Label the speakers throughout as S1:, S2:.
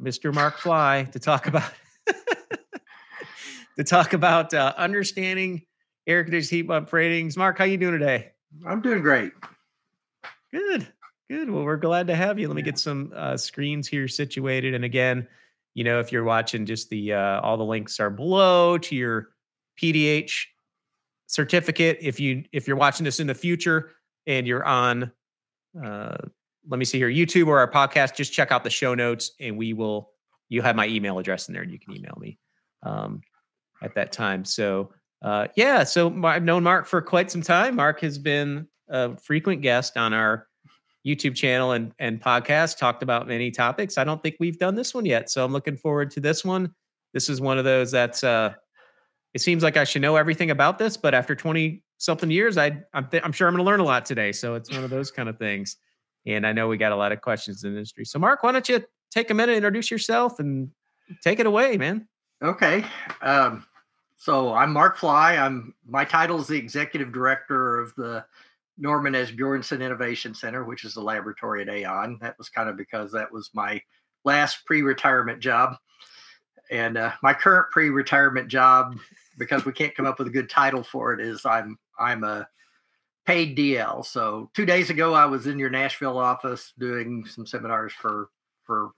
S1: Mr. Mark Fly, to talk about to talk about uh, understanding air conditioned heat pump ratings. Mark, how you doing today?
S2: I'm doing great.
S1: Good, good. Well, we're glad to have you. Let me get some uh, screens here situated. And again, you know, if you're watching, just the uh, all the links are below to your PDH certificate. If you if you're watching this in the future and you're on, uh, let me see here, YouTube or our podcast, just check out the show notes, and we will. You have my email address in there, and you can email me um, at that time. So uh, yeah, so I've known Mark for quite some time. Mark has been a frequent guest on our YouTube channel and and podcast. Talked about many topics. I don't think we've done this one yet, so I'm looking forward to this one. This is one of those that's. Uh, it seems like I should know everything about this, but after 20 something years, I I'm, th- I'm sure I'm going to learn a lot today. So it's one of those kind of things. And I know we got a lot of questions in the industry. So Mark, why don't you take a minute, introduce yourself, and take it away, man?
S2: Okay. Um, so I'm Mark Fly. I'm my title is the executive director of the Norman S. Asbjornson Innovation Center, which is the laboratory at AAON. That was kind of because that was my last pre-retirement job, and uh, my current pre-retirement job, because we can't come up with a good title for it, is I'm I'm a paid DL. So two days ago, I was in your Nashville office doing some seminars for for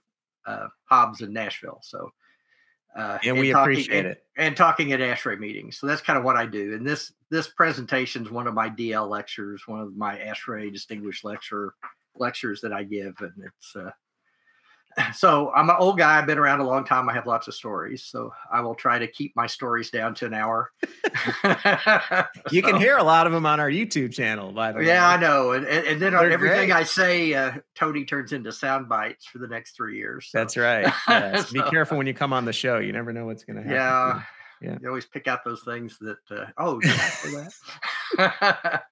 S2: uh, Hobbs in Nashville. So
S1: uh, and, and we talking, appreciate
S2: and,
S1: it.
S2: And talking at ASHRAE meetings. So that's kind of what I do. And this this presentation is one of my DL lectures, one of my ASHRAE distinguished lecture lectures that I give, and it's uh, so I'm an old guy. I've been around a long time. I have lots of stories, so I will try to keep my stories down to an hour.
S1: you so, can hear a lot of them on our YouTube channel, by the
S2: way. Yeah, I know. And, and, then They're everything great. I say, uh, Tony turns into sound bites for the next three years.
S1: So. That's right. Yes. so, Be careful when you come on the show. You never know what's going to happen.
S2: Yeah. Yeah. You always pick out those things that, uh, oh, did that?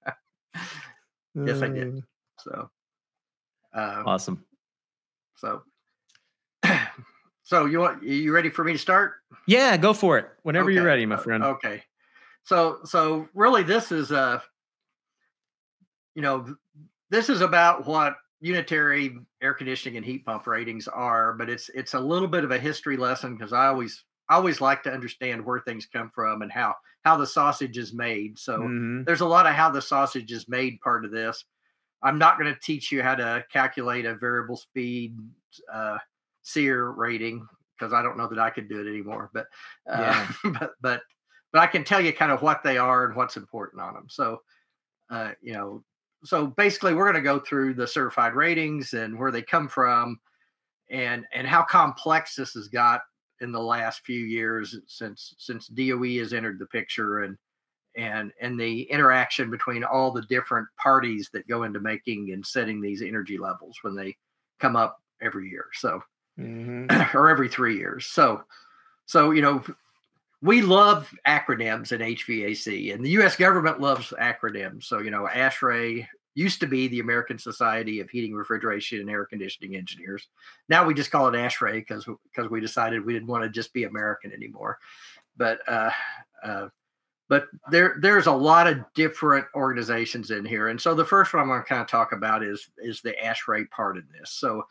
S2: yes, I did. Uh. So,
S1: um, awesome.
S2: So so you want you ready for me to start?
S1: Yeah, go for it. Whenever okay. you're ready, my friend.
S2: Okay. So so really this is a you know this is about what unitary air conditioning and heat pump ratings are, but it's it's a little bit of a history lesson because I always I always like to understand where things come from and how how the sausage is made. So mm-hmm. there's a lot of how the sausage is made part of this. I'm not going to teach you how to calculate a variable speed uh, SEER rating because I don't know that I could do it anymore. But uh, yeah. but but but I can tell you kind of what they are and what's important on them. So uh, you know, so basically we're going to go through the certified ratings and where they come from, and and how complex this has got in the last few years since since DOE has entered the picture and and and the interaction between all the different parties that go into making and setting these energy levels when they come up every year. So mm-hmm. or every three years. So, so you know, we love acronyms in HVAC, and the U.S. government loves acronyms. So, you know, ASHRAE used to be the American Society of Heating, Refrigeration, and Air Conditioning Engineers. Now we just call it ASHRAE because because we decided we didn't want to just be American anymore. But uh, uh, but there there's a lot of different organizations in here, and so the first one I'm going to kind of talk about is is the ASHRAE part of this. So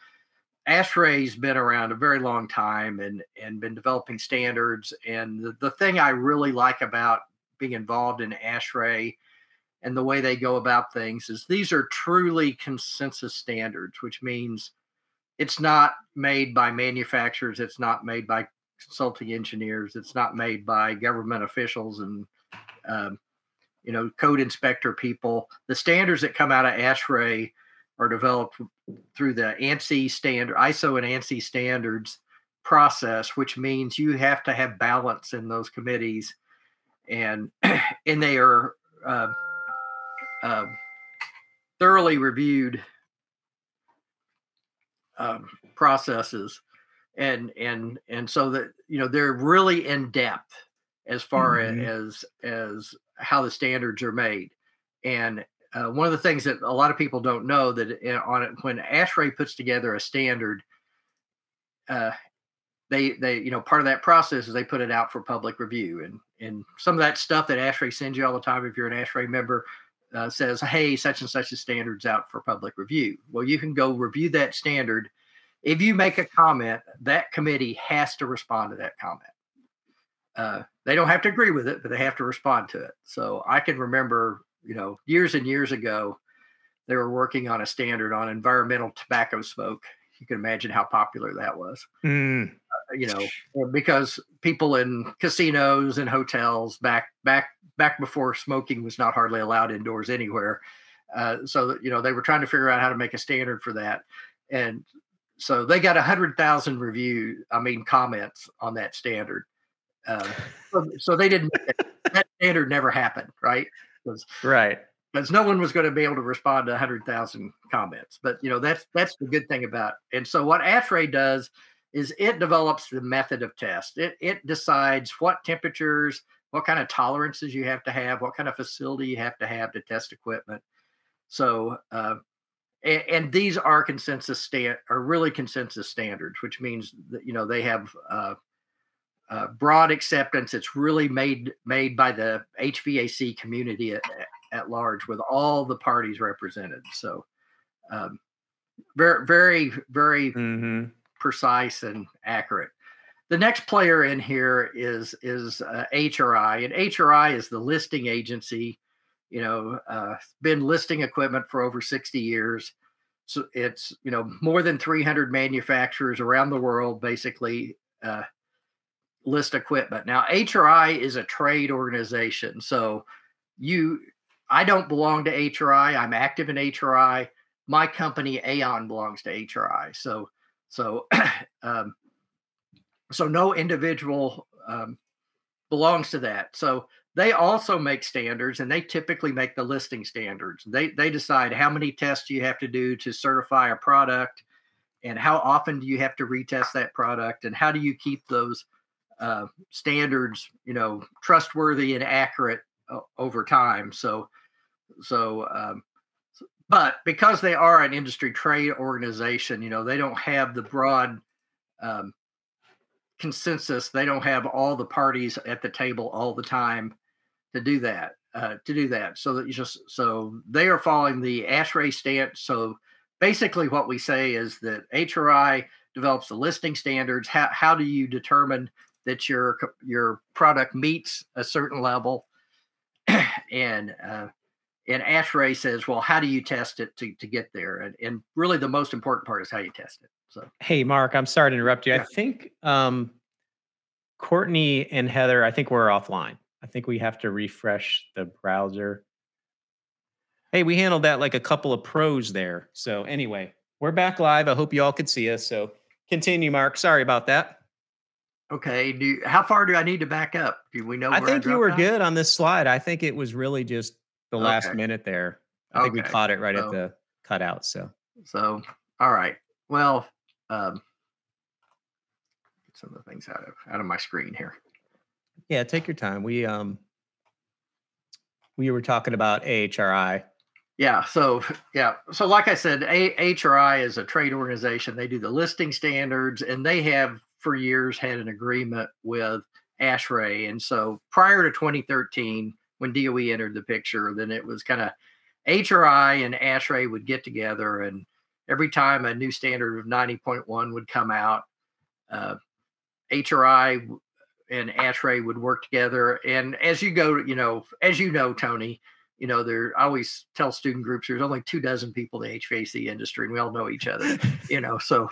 S2: ASHRAE's been around a very long time and and been developing standards. And the, the thing I really like about being involved in ASHRAE and the way they go about things is these are truly consensus standards, which means it's not made by manufacturers, it's not made by consulting engineers, it's not made by government officials and um, you know code inspector people. The standards that come out of ASHRAE are developed through the ANSI standard, ISO and ANSI standards process, which means you have to have balance in those committees, and and they are uh, uh, thoroughly reviewed um, processes, and and and so that you know they're really in depth as far mm-hmm. as as how the standards are made, and uh, one of the things that a lot of people don't know that on it when ASHRAE puts together a standard, uh, they they you know part of that process is they put it out for public review and and some of that stuff that ASHRAE sends you all the time if you're an ASHRAE member uh, says hey such and such a standards out for public review. Well, you can go review that standard if you make a comment, that committee has to respond to that comment. Uh, they don't have to agree with it, but they have to respond to it. So I can remember, you know, years and years ago, they were working on a standard on environmental tobacco smoke. You can imagine how popular that was.
S1: Mm.
S2: Uh, you know, because people in casinos and hotels back back back before smoking was not hardly allowed indoors anywhere. Uh, so you know they were trying to figure out how to make a standard for that, and so they got a hundred thousand review. I mean comments on that standard. Uh, so, so, they didn't. that standard never happened, right?
S1: Right
S2: because no one was going to be able to respond to 100,000 comments. But you know that's that's the good thing about. It. And so what ASHRAE does is it develops the method of test. It it decides what temperatures, what kind of tolerances you have to have, what kind of facility you have to have to test equipment. So uh, and, and, these are consensus stand are really consensus standards, which means that you know they have uh, uh, broad acceptance. It's really made made by the HVAC community at, at large, with all the parties represented. So, um, very, very, very
S1: mm-hmm.
S2: precise and accurate. The next player in here is is uh, HRI, and HRI is the listing agency. You know, uh, been listing equipment for over sixty years. So it's you know more than 300 manufacturers around the world basically uh, list equipment. Now HRI is a trade organization, so you I don't belong to HRI. I'm active in HRI. My company AAON belongs to HRI. So so um, so no individual um, belongs to that. So they also make standards, and they typically make the listing standards. They they decide how many tests you have to do to certify a product, and how often do you have to retest that product, and how do you keep those uh, standards, you know, trustworthy and accurate uh, over time. So so, um, but because they are an industry trade organization, you know, they don't have the broad um, consensus. They don't have all the parties at the table all the time to do that. Uh, to do that, so that you just so they are following the ASHRAE stance. So basically, what we say is that HRI develops the listing standards. How how do you determine that your your product meets a certain level? and uh, and ASHRAE says, well, how do you test it to, to get there? And, and really the most important part is how you test it. So,
S1: hey, Mark, I'm sorry to interrupt you. Yeah. I think um, Courtney and Heather, I think we're offline. I think we have to refresh the browser. Hey, we handled that like a couple of pros there. So, anyway, we're back live. I hope you all could see us. So, continue, Mark. Sorry about that.
S2: Okay. Do how far do I need to back up? Do we know?
S1: I think I you were out? good on this slide. I think it was really just the last okay. minute there. I think we caught it right so, at the cutout. So,
S2: so all right. Well, um, get some of the things out of out of my screen here.
S1: Yeah, take your time. We um we were talking about AHRI.
S2: Yeah, so yeah, so like I said, AHRI is a trade organization. They do the listing standards, and they have for years had an agreement with ASHRAE. And so prior to 2013, when DOE entered the picture, then it was kind of HRI and ASHRAE would get together, and every time a new standard of 90.1 would come out, uh, HRI and ASHRAE would work together. And as you go, you know, as you know, Tony, you know, there I always tell student groups there's only two dozen people in the HVAC industry, and we all know each other, you know. So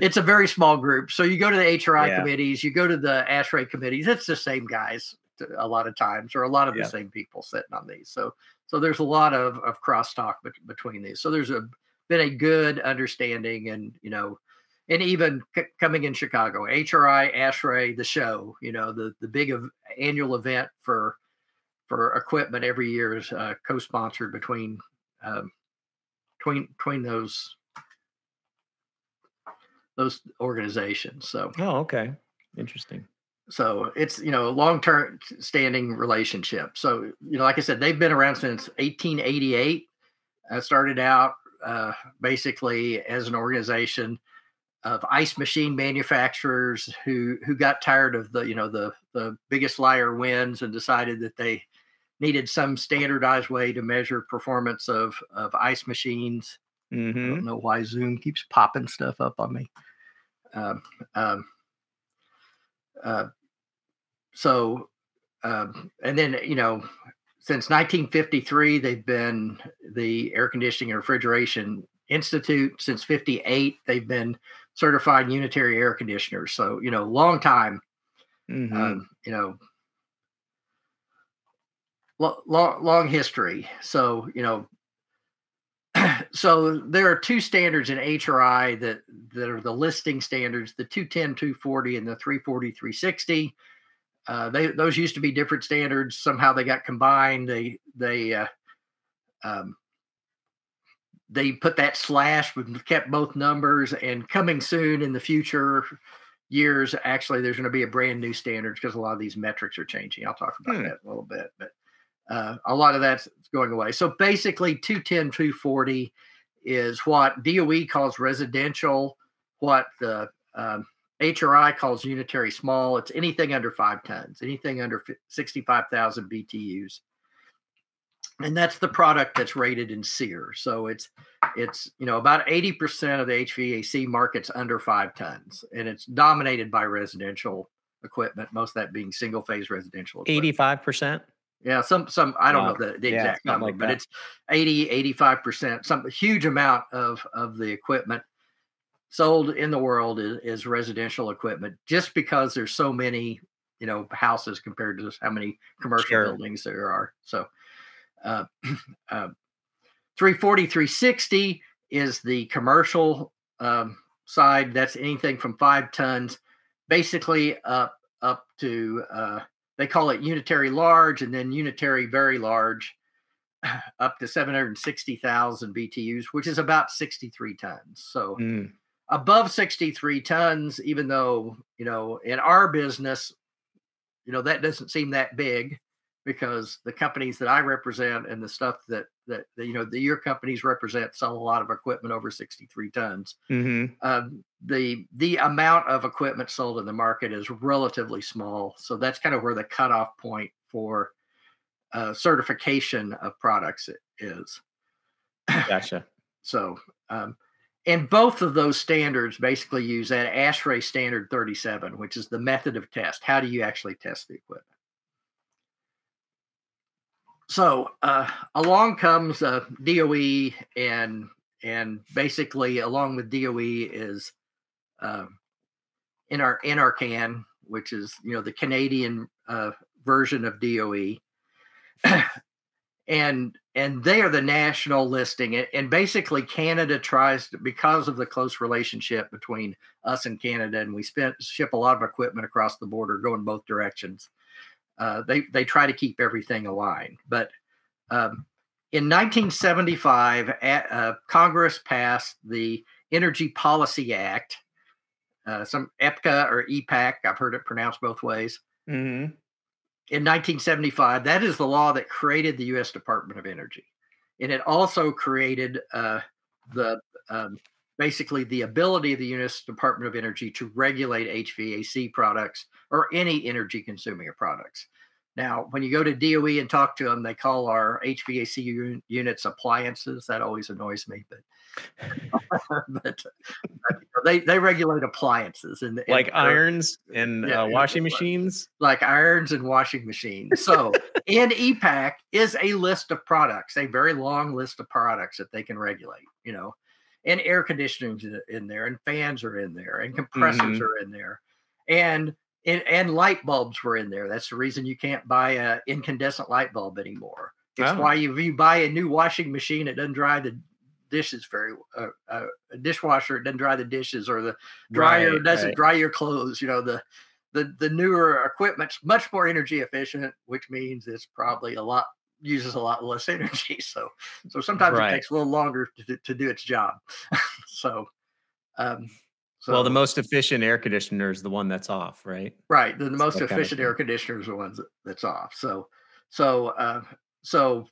S2: it's a very small group. So you go to the HRI yeah. committees, you go to the ASHRAE committees, it's the same guys a lot of times, or a lot of the same people sitting on these. So so there's a lot of of crosstalk be- between these. So there's a been a good understanding, and you know, and even c- coming in Chicago, HRI, ASHRAE, the show, you know, the the big of, annual event for for equipment every year is uh, co-sponsored between um, between between those those organizations. So
S1: oh, okay, interesting.
S2: So it's you know a long term standing relationship. So you know, like I said, they've been around since 1888. I started out uh, basically as an organization of ice machine manufacturers who who got tired of the you know the the biggest liar wins and decided that they needed some standardized way to measure performance of of ice machines.
S1: Mm-hmm. I
S2: don't know why Zoom keeps popping stuff up on me. um, um, uh, so um, and then you know since 1953 they've been the air conditioning and refrigeration institute since 58 they've been certified unitary air conditioners so you know long time
S1: Mhm.
S2: um, you know long long history. So you know so there are two standards in HRI that that are the listing standards the 210 240 and the 340 360 uh, they those used to be different standards. Somehow they got combined. They they uh, um, they put that slash but kept both numbers and coming soon in the future years actually there's going to be a brand new standards because a lot of these metrics are changing. I'll talk about
S1: Hmm.
S2: that a little bit but uh, a lot of that's going away so basically 210 240 is what doe calls residential what the um, hri calls unitary small it's anything under five tons anything under 65000 btus and that's the product that's rated in SEER. So it's it's you know about 80% of the HVAC market's under five tons, and it's dominated by residential equipment, most of that being single phase residential. equipment.
S1: 85%.
S2: Yeah, some some I don't
S1: Wow.
S2: know the, the
S1: Yeah,
S2: exact number,
S1: like
S2: but it's 80 85%, some huge amount of of the equipment sold in the world is, is residential equipment just because there's so many, you know, houses compared to just how many commercial
S1: Sure.
S2: buildings there are. So uh, uh 340 360 is the commercial um, side that's anything from five tons basically up up to uh, they call it unitary large and then unitary very large up to 760,000 BTUs which is about 63 tons so
S1: Mm.
S2: above 63 tons even though you know in our business you know that doesn't seem that big because the companies that I represent and the stuff that that, that you know the your companies represent sell a lot of equipment over 63 tons
S1: Mhm.
S2: um, the the amount of equipment sold in the market is relatively small so that's kind of where the cutoff point for uh, certification of products is
S1: Gotcha.
S2: so, um, and both of those standards basically use that ASHRAE standard 37, which is the method of test. How do you actually test the equipment? So, uh, along comes uh, DOE, and and basically along with DOE is um, in our NRCan, which is you know the Canadian uh, version of DOE and and they are the national listing and, and basically canada tries to because of the close relationship between us and canada and we spent ship a lot of equipment across the border going both directions uh, they they try to keep everything aligned but um, in 1975 a- uh, congress passed the energy policy act uh, some epca or epac i've heard it pronounced both ways
S1: Mhm.
S2: in 1975. That is the law that created the U.S. Department of Energy, and it also created uh, the um, basically the ability of the U.S. Department of Energy to regulate HVAC products or any energy consuming products. Now, when you go to DOE and talk to them, they call our HVAC un- units appliances. That always annoys me, but but they they regulate appliances and and
S1: Like irons and
S2: Yeah,
S1: uh,
S2: yeah,
S1: washing
S2: like-
S1: machines.
S2: like irons and washing machines. So in EPAC is a list of products, a very long list of products that they can regulate, you know, and air conditioning's in there, and fans are in there, and compressors
S1: Mhm.
S2: are in there, and, and and light bulbs were in there. That's the reason you can't buy a incandescent light bulb anymore. It's
S1: Oh.
S2: why you, if you buy a new washing machine, it doesn't dry the dishes very uh, uh, a dishwasher it doesn't dry the dishes or the dryer
S1: Right,
S2: doesn't
S1: right.
S2: dry your clothes you know the the the newer equipment's much more energy efficient which means it's probably a lot uses a lot less energy so so sometimes
S1: Right.
S2: it takes a little longer to, do- to do its job so um so
S1: well, the most efficient air conditioner is the one that's off, right?
S2: right the, the most
S1: that kind of
S2: efficient air
S1: thing.
S2: conditioners are the ones that's off so so uh so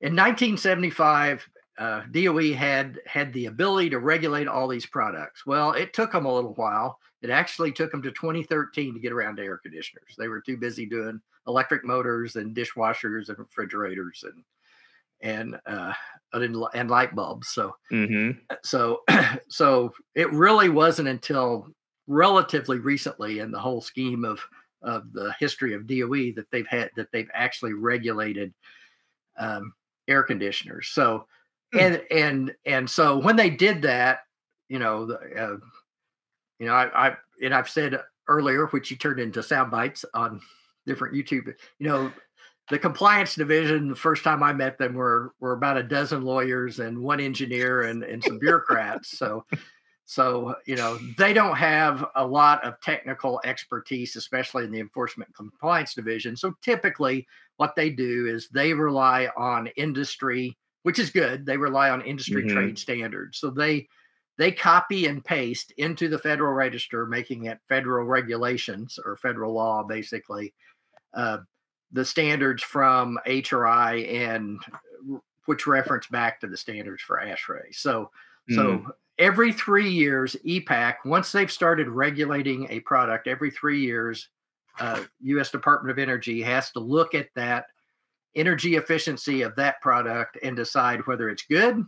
S2: in 1975 uh, DOE had had the ability to regulate all these products. Well, it took them a little while. It actually took them to 2013 to get around to air conditioners. They were too busy doing electric motors and dishwashers and refrigerators and and uh, and, and light bulbs. So
S1: hmm
S2: so so it really wasn't until relatively recently in the whole scheme of of the history of DOE that they've had that they've actually regulated um, air conditioners. So hmm. and and and so when they did that, you know, uh, you know, I, I and I've said earlier, which you turned into sound bites on different YouTube. You know, the compliance division. The first time I met them were were about a dozen lawyers and one engineer and and some bureaucrats. So so, you know, they don't have a lot of technical expertise, especially in the enforcement compliance division. So, typically, what they do is they rely on industry, which is good. They rely on industry mm-hmm. trade standards. So, they they copy and paste into the Federal Register, making it federal regulations or federal law, basically, uh, the standards from HRI and which reference back to the standards for ASHRAE. So, mm. so every three years, EPAC, once they've started regulating a product, every three years, uh, U.S. Department of Energy has to look at that energy efficiency of that product and decide whether it's good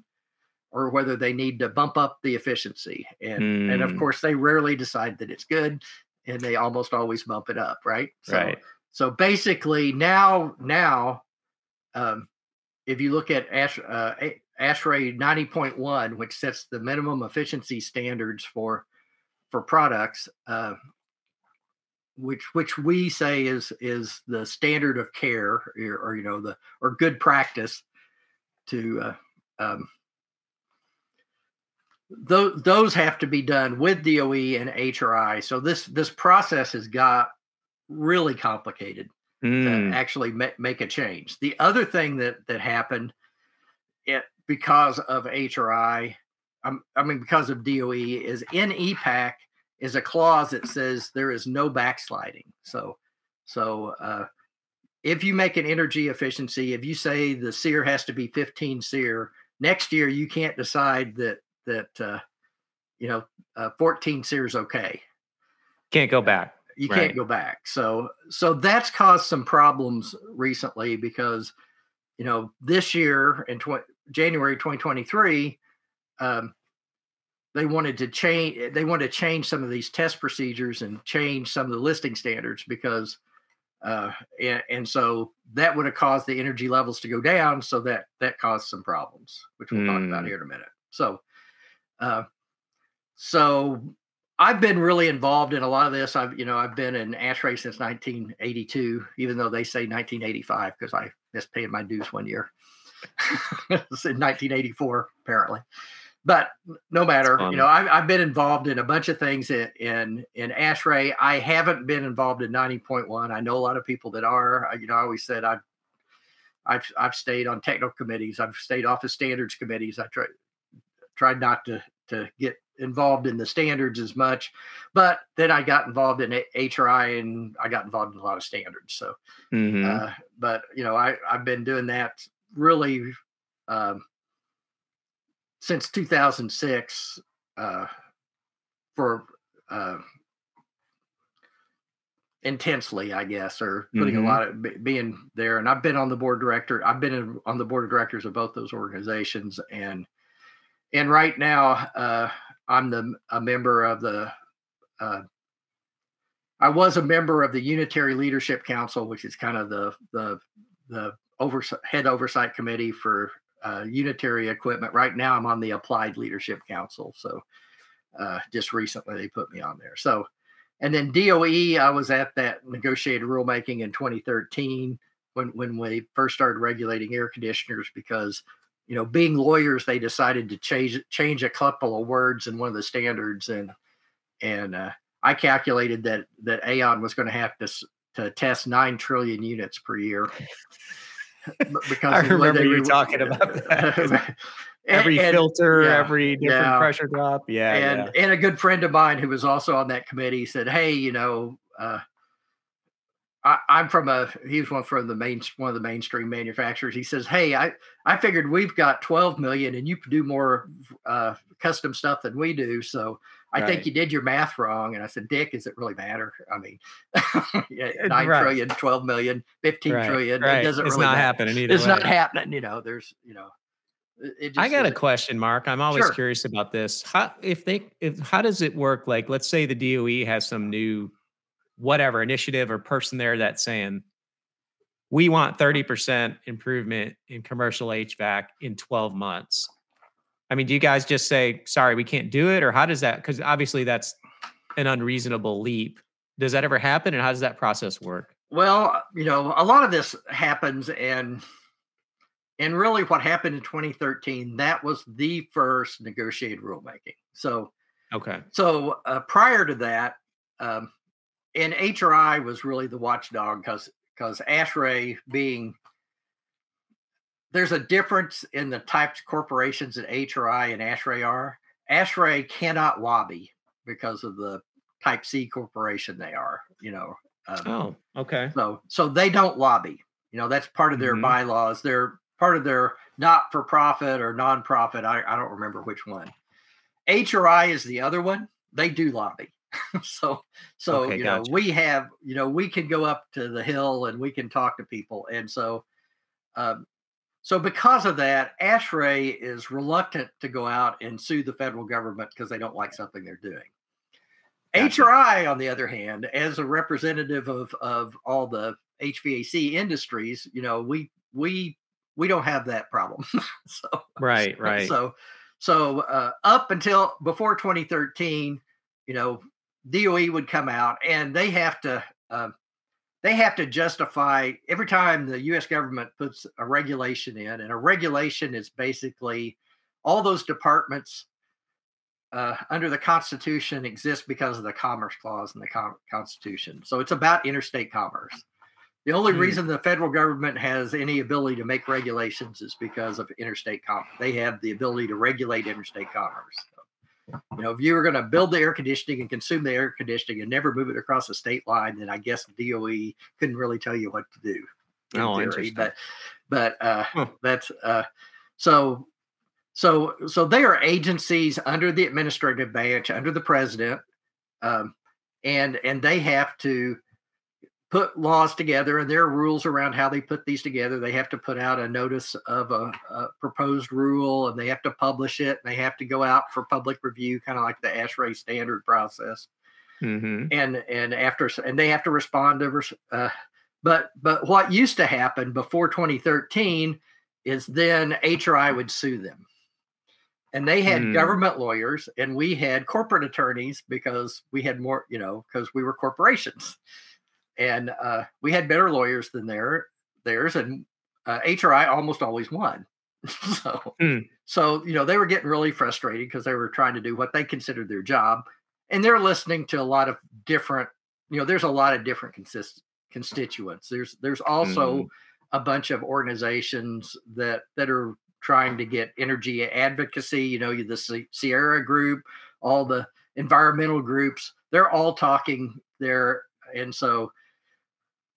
S2: or whether they need to bump up the efficiency. And mm. and of hmm. course, they rarely decide that it's good, and they almost always bump it up, right?
S1: So, right.
S2: So basically, now now, um, if you look at Ash, uh, ASHRAE 90.1, which sets the minimum efficiency standards for for products, uh, which which we say is is the standard of care or, or you know the or good practice to uh, um, those those have to be done with DOE and HRI. So this this process has got really complicated mm. to actually ma- make a change. The other thing that that happened it, because of HRI, um, I mean, because of DOE, is in EPAC is a clause that says there is no backsliding. So, so uh, if you make an energy efficiency, if you say the SEER has to be 15 SEER, next year you can't decide that that uh, you know uh, 14 SEER is okay.
S1: Can't go back.
S2: You right. can't go back. So so that's caused some problems recently because you know this year in 20 January 2023, um, they wanted to change. They wanted to change some of these test procedures and change some of the listing standards because, uh, and, and so that would have caused the energy levels to go down. So that that caused some problems, which we'll mm. talk about hmm. here in a minute. So, uh, so I've been really involved in a lot of this. I've, you know, I've been in ASHRAE since 1982, even though they say 1985 because I missed paying my dues one year. in 1984, apparently. But no matter, you know, I've, I've, been involved in a bunch of things in in, in ASHRAE. I haven't been involved in 90.1. I know a lot of people that are. I, you know, I always said I've I've I've stayed on technical committees. I've stayed off of standards committees. I tried tried not to to get involved in the standards as much, but then I got involved in HRI and I got involved in a lot of standards. So, mm-hmm. uh, but you know, I I've been doing that really um, since 2006 uh, for uh, intensely, I guess, or putting mm-hmm. a lot of being there. And I've been on the board director. I've been in, on the board of directors of both those organizations, and and right now uh, I'm the a member of the. Uh, I was a member of the Unitary Leadership Council, which is kind of the the the oversight, head oversight committee for uh, unitary equipment. Right now, I'm on the Applied Leadership Council. So uh, just recently, they put me on there. So, and then DOE, I was at that negotiated rulemaking in 2013 when when we first started regulating air conditioners because you know being lawyers they decided to change change a couple of words in one of the standards and and uh, I calculated that that AAON was going to have to to test nine trillion units per year
S1: because I remember you talking about that. every and, filter, yeah, every different yeah. pressure drop. Yeah.
S2: And
S1: yeah.
S2: and a good friend of mine who was also on that committee said, Hey, you know, uh, I, am from a he's one from the main one of the mainstream manufacturers. He says, Hey, I, I figured we've got 12 million and you do more uh, custom stuff than we do. So I right. think you did your math wrong. And I said, Dick, does it really matter? I mean, nine right. trillion, 12 million, 15 right. trillion. It doesn't
S1: it's
S2: really
S1: not
S2: matter.
S1: happening either.
S2: It's
S1: way.
S2: not happening. You know, there's, you know,
S1: I got a question, Mark. I'm always
S2: Sure.
S1: curious about this. How if they if how does it work? Like, let's say the DOE has some new whatever initiative or person there that's saying we want 30% improvement in commercial HVAC in 12 months. I mean, do you guys just say, sorry, we can't do it? Or how does that? Because obviously that's an unreasonable leap. Does that ever happen? And how does that process work?
S2: Well, you know, a lot of this happens and and really what happened in 2013, that was the first negotiated rulemaking. So
S1: Okay.
S2: so uh, prior to that, um, and HRI was really the watchdog because because ASHRAE being there's a difference in the types of corporations that HRI and ASHRAE are. ASHRAE cannot lobby because of the Type C corporation they are. You know, um,
S1: Oh, okay.
S2: so so they don't lobby. You know, that's part of their
S1: Mhm.
S2: bylaws. They're part of their not for profit or nonprofit. I, I don't remember which one. HRI is the other one. They do lobby. so so
S1: Okay,
S2: you know, we have, you know, we can go up to the hill and we can talk to people. And so um so because of that, ASHRAE is reluctant to go out and sue the federal government because they don't like something they're doing.
S1: Gotcha.
S2: HRI, on the other hand, as a representative of of all the HVAC industries, you know, we we we don't have that problem. so
S1: Right, right.
S2: so so uh, up until before 2013, you know, DOE would come out and they have to um, they have to justify every time the U.S. government puts a regulation in, and a regulation is basically all those departments uh, under the Constitution exist because of the Commerce Clause in the con- Constitution. So it's about interstate commerce. The only
S1: Hmm.
S2: reason the federal government has any ability to make regulations is because of interstate commerce. They have the ability to regulate interstate commerce. You know, if you were going to build the air conditioning and consume the air conditioning and never move it across the state line, then I guess DOE couldn't really tell you what to do. in
S1: Oh,
S2: theory.
S1: interesting.
S2: But, but uh,
S1: Huh.
S2: that's uh, so so so they are agencies under the administrative branch under the president um, and and they have to put laws together and there are rules around how they put these together. They have to put out a notice of a, a proposed rule and they have to publish it. And they have to go out for public review kind of like the ASHRAE standard process.
S1: Hmm
S2: and and after and they have to respond to uh, but but what used to happen before 2013 is then HRI would sue them. And they had
S1: Hmm.
S2: government lawyers and we had corporate attorneys because we had more you know because we were corporations and uh, we had better lawyers than their theirs and uh, HRI almost always won so
S1: Hmm.
S2: so you know they were getting really frustrated because they were trying to do what they considered their job and they're listening to a lot of different you know there's a lot of different consist- constituents there's there's also
S1: Mhm.
S2: a bunch of organizations that that are trying to get energy advocacy you know the Si- sierra group all the environmental groups they're all talking there and so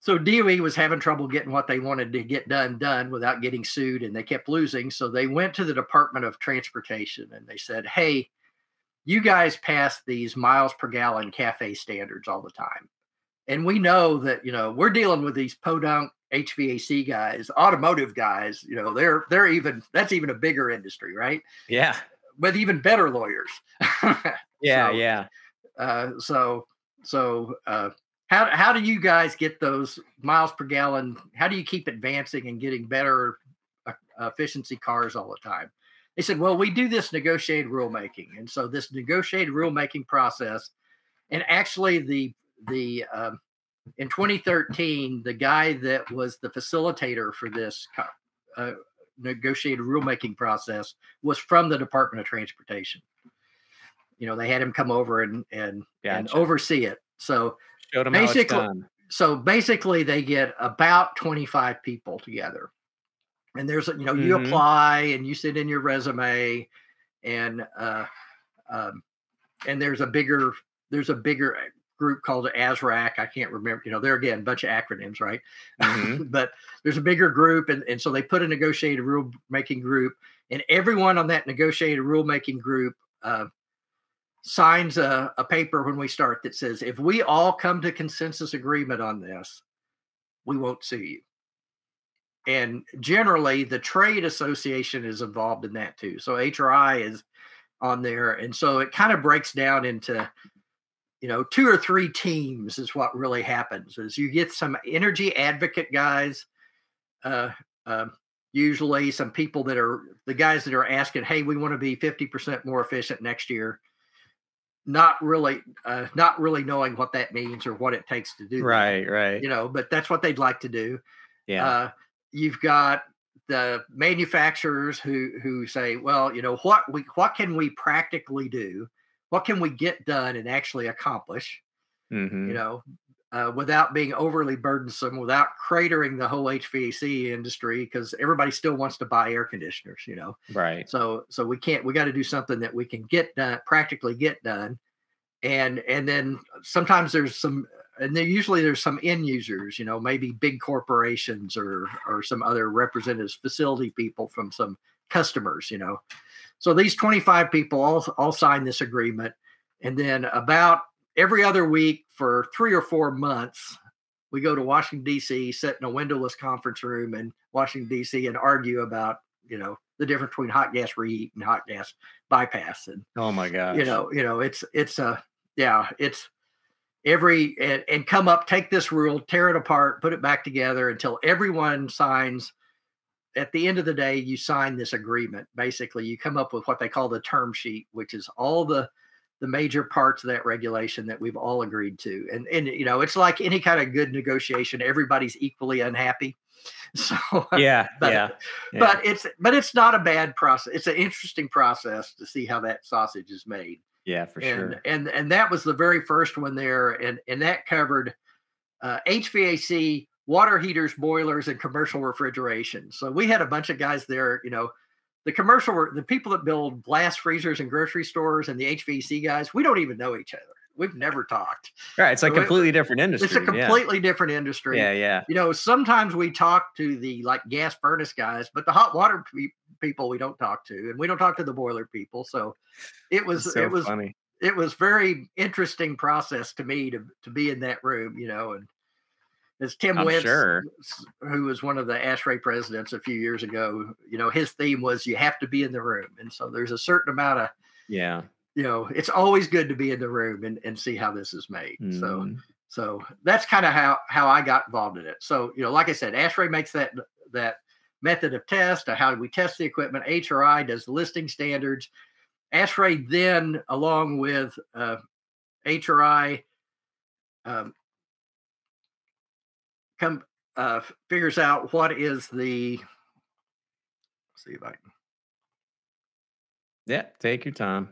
S2: so DOE was having trouble getting what they wanted to get done done without getting sued and they kept losing so they went to the Department of Transportation and they said hey you guys pass these miles per gallon cafe standards all the time and we know that you know we're dealing with these podunk HVAC guys automotive guys you know they're they're even that's even a bigger industry right
S1: Yeah.
S2: with even better lawyers
S1: Yeah.
S2: So-
S1: yeah.
S2: uh, so so uh, how how do you guys get those miles per gallon? How do you keep advancing and getting better uh, efficiency cars all the time? They said, well, we do this negotiated rulemaking, and so this negotiated rulemaking process, and actually the the um, in 2013, the guy that was the facilitator for this uh, negotiated rulemaking process was from the Department of Transportation. You know, they had him come over and and and oversee it. So
S1: Showed them how it's
S2: basically-
S1: done.
S2: so basically they get about 25 people together and there's you know you
S1: Mhm.
S2: apply and you send in your resume and uh um and there's a bigger there's a bigger group called ASRAC. I can't remember, you know, there again, a bunch of acronyms, right?
S1: Mhm.
S2: but there's a bigger group, and, and so they put a negotiated rulemaking group, and everyone on that negotiated rulemaking group uh, signs a, a paper when we start that says if we all come to consensus agreement on this, we won't sue you. and generally the trade association is involved in that too. So HRI is on there, and so it kind of breaks down into you know two or three teams is what really happens is you get some energy advocate guys uh, uh, usually some people that are the guys that are asking hey we want to be 50% more efficient next year not really uh, not really knowing what that means or what it takes to do
S1: right
S2: that,
S1: right.
S2: you know but that's what they'd like to do.
S1: Yeah.
S2: Uh, you've got the manufacturers who who say well you know what we what can we practically do? What can we get done and actually accomplish?
S1: Mm-hmm.
S2: you know uh, without being overly burdensome without cratering the whole hvac industry because everybody still wants to buy air conditioners you know?
S1: Right.
S2: So so we can't we got to do something that we can get done practically get done. And and then sometimes there's some and then usually there's some end users you know maybe big corporations or or some other representatives facility people from some customers you know? So these 25 people all, all signed this agreement. And then about every other week for three or four months, we go to Washington, D.C., sit in a windowless conference room in Washington, D.C., and argue about, you know, the difference between hot gas reheat and hot gas bypass. And
S1: oh my god,
S2: you know, you know, it's it's a yeah, it's every and, and come up, take this rule, tear it apart, put it back together until everyone signs at the end of the day, you sign this agreement. Basically, you come up with what they call the term sheet, which is all the the major parts of that regulation that we've all agreed to. And and you know, it's like any kind of good negotiation. Everybody's equally unhappy. So
S1: yeah,
S2: but,
S1: yeah,
S2: yeah, But it's but it's not a bad process. It's an interesting process to see how that sausage is made.
S1: Yeah, for
S2: and,
S1: sure.
S2: And and that was the very first one there, and and that covered uh, HVAC water heaters, boilers, and commercial refrigeration. So we had a bunch of guys there, you know, the commercial, the people that build blast freezers and grocery stores and the HVC guys, we don't even know each other. We've never talked.
S1: Right. It's a completely different industry.
S2: It's a completely yeah. different industry.
S1: Yeah. Yeah.
S2: You know, sometimes we talk to the like gas furnace guys, but the hot water pe- people we don't talk to, and we don't talk to the boiler people. So it was,
S1: so
S2: it was,
S1: funny.
S2: it was very interesting process to me to, to be in that room, you know, and, as Tim Wentz,
S1: sure.
S2: who was one of the ASHRAE presidents a few years ago, you know, his theme was you have to be in the room. And so there's a certain amount of,
S1: yeah,
S2: you know, it's always good to be in the room and, and see how this is made. Mm. So, so that's kind of how, how I got involved in it. So, you know, like I said, ASHRAE makes that, that method of test, how do we test the equipment. HRI does the listing standards. ASHRAE then, along with uh, HRI, um, come uh, figures out what is the see if I can.
S1: Yeah, take your time.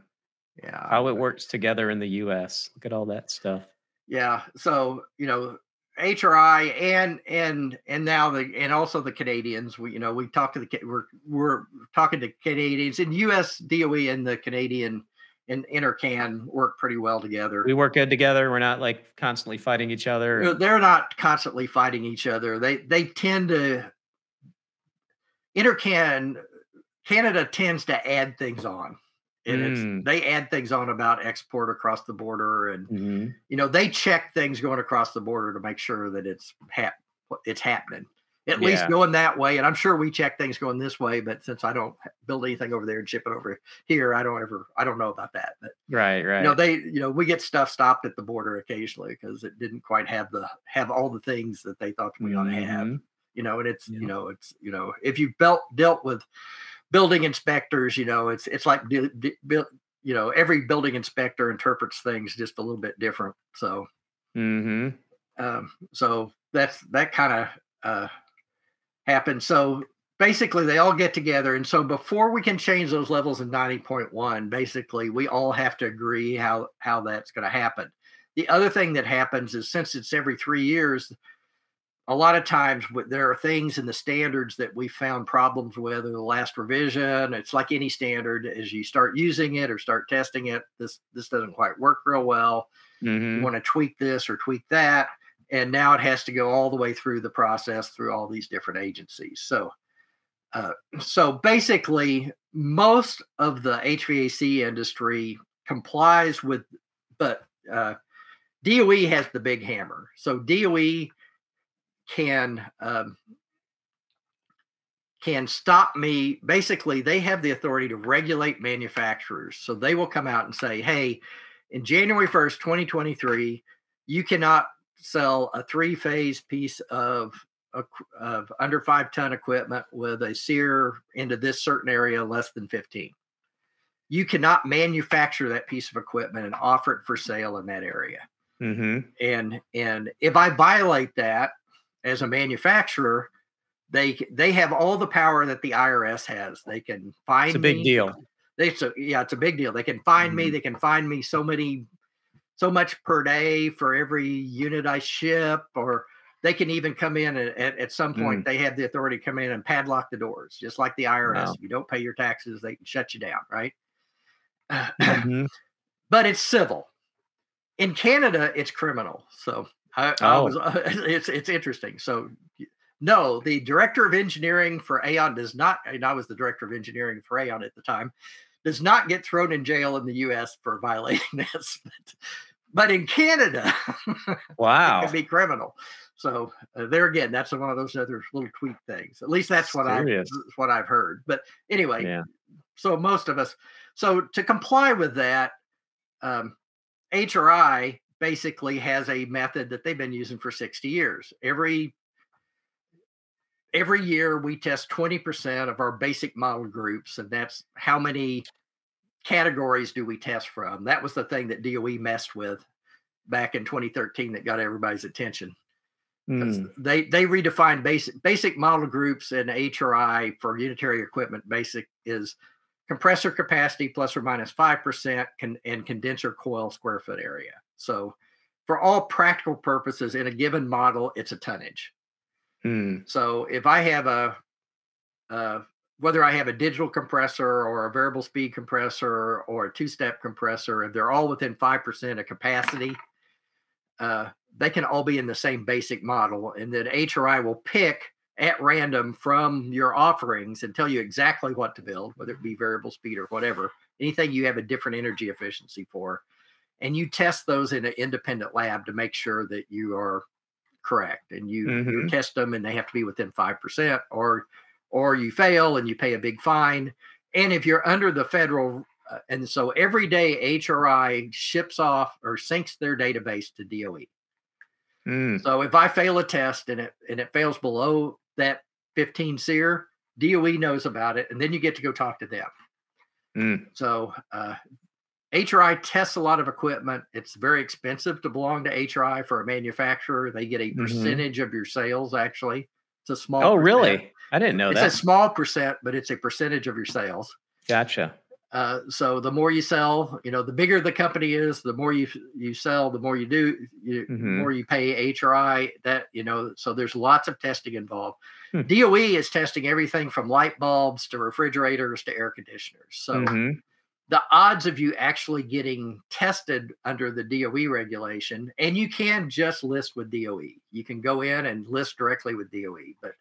S2: Yeah,
S1: how it works together in the U.S. Look at all that stuff.
S2: Yeah, so you know, HRI and and and now the and also the Canadians. We you know we talked to the we're we're talking to Canadians in U.S. DOE and the Canadian and NRCan work pretty well together.
S1: We work good together. We're not like constantly fighting each other.
S2: They're not constantly fighting each other. They they tend to NRCan Canada tends to add things on. And mm. it's they add things on about export across the border and
S1: mm-hmm.
S2: you know they check things going across the border to make sure that it's hap- it's happening at yeah. least going that way. And I'm sure we check things going this way, but since I don't build anything over there and ship it over here, I don't ever, I don't know about that. But
S1: right, right.
S2: You know, they, you know, we get stuff stopped at the border occasionally because it didn't quite have the have all the things that they thought we ought to have.
S1: Mm-hmm.
S2: You know, and it's, yeah. you know, it's, you know, if you've built dealt with building inspectors, you know, it's it's like de- de- you know, every building inspector interprets things just a little bit different. So,
S1: mm-hmm.
S2: um, so that's that kind of uh, happen. So basically, they all get together. And so before we can change those levels in 90.1, basically, we all have to agree how, how that's going to happen. The other thing that happens is since it's every three years, a lot of times there are things in the standards that we found problems with in the last revision. It's like any standard as you start using it or start testing it, this this doesn't quite work real well.
S1: Mm-hmm.
S2: You want to tweak this or tweak that and now it has to go all the way through the process through all these different agencies. So, uh, so basically, most of the HVAC industry complies with, but uh, DOE has the big hammer. So DOE can um, can stop me. Basically, they have the authority to regulate manufacturers. So they will come out and say, hey, in January 1st, 2023, you cannot sell a three phase piece of, of under five ton equipment with a SEER into this certain area less than 15. You cannot manufacture that piece of equipment and offer it for sale in that area.
S1: Mm-hmm.
S2: And and if I violate that as a manufacturer, they they have all the power that the IRS has. They can find
S1: it's a big
S2: me.
S1: deal.
S2: They so yeah, it's a big deal. They can find mm-hmm. me. They can find me so many, so much per day for every unit I ship, or they can even come in and at, at some point mm. they have the authority to come in and padlock the doors, just like the IRS. Wow. If you don't pay your taxes, they can shut you down, right? Mm-hmm. but it's civil. In Canada, it's criminal. So I, oh. I was, it's it's interesting. So no, the director of engineering for AAON does not, and I was the director of engineering for AAON at the time, does not get thrown in jail in the US for violating this. But, but in Canada,
S1: wow,
S2: it can be criminal. So uh, there again, that's one of those other little tweak things. At least that's what I what I've heard. But anyway,
S1: yeah.
S2: so most of us. So to comply with that, um, AHRI basically has a method that they've been using for 60 years. Every every year we test 20% of our basic model groups, and that's how many categories do we test from. That was the thing that DOE messed with back in 2013 that got everybody's attention. Mm. They they redefined basic basic model groups and AHRI for unitary equipment. Basic is compressor capacity plus or minus five percent and condenser coil square foot area. So, for all practical purposes, in a given model, it's a tonnage.
S1: Mm.
S2: So if I have a, uh, whether I have a digital compressor or a variable speed compressor or a two step compressor, if they're all within 5% of capacity, uh, they can all be in the same basic model. And then AHRI will pick at random from your offerings and tell you exactly what to build, whether it be variable speed or whatever, anything you have a different energy efficiency for. And you test those in an independent lab to make sure that you are correct and you, mm-hmm. you test them and they have to be within 5% or or you fail and you pay a big fine and if you're under the federal uh, and so every day AHRI ships off or syncs their database to doe
S1: mm.
S2: so if i fail a test and it and it fails below that 15 SEER doe knows about it and then you get to go talk to them
S1: mm.
S2: so uh, AHRI tests a lot of equipment. It's very expensive to belong to AHRI for a manufacturer. They get a mm-hmm. percentage mm-hmm. of your sales, actually. It's a small
S1: Oh, percent. really? I didn't know
S2: it's
S1: that.
S2: It's a small percent, but it's a percentage of your sales.
S1: Gotcha.
S2: Uh, so the more you sell, you know, the bigger the company is, the more you you sell, the more you do, you, mm-hmm. the more you pay AHRI. That you know, so there's lots of testing involved. Hmm. DOE is testing everything from light bulbs to refrigerators to air conditioners. So
S1: mm-hmm
S2: the odds of you actually getting tested under the DOE regulation, and you can just list with DOE. You can go in and list directly with DOE, but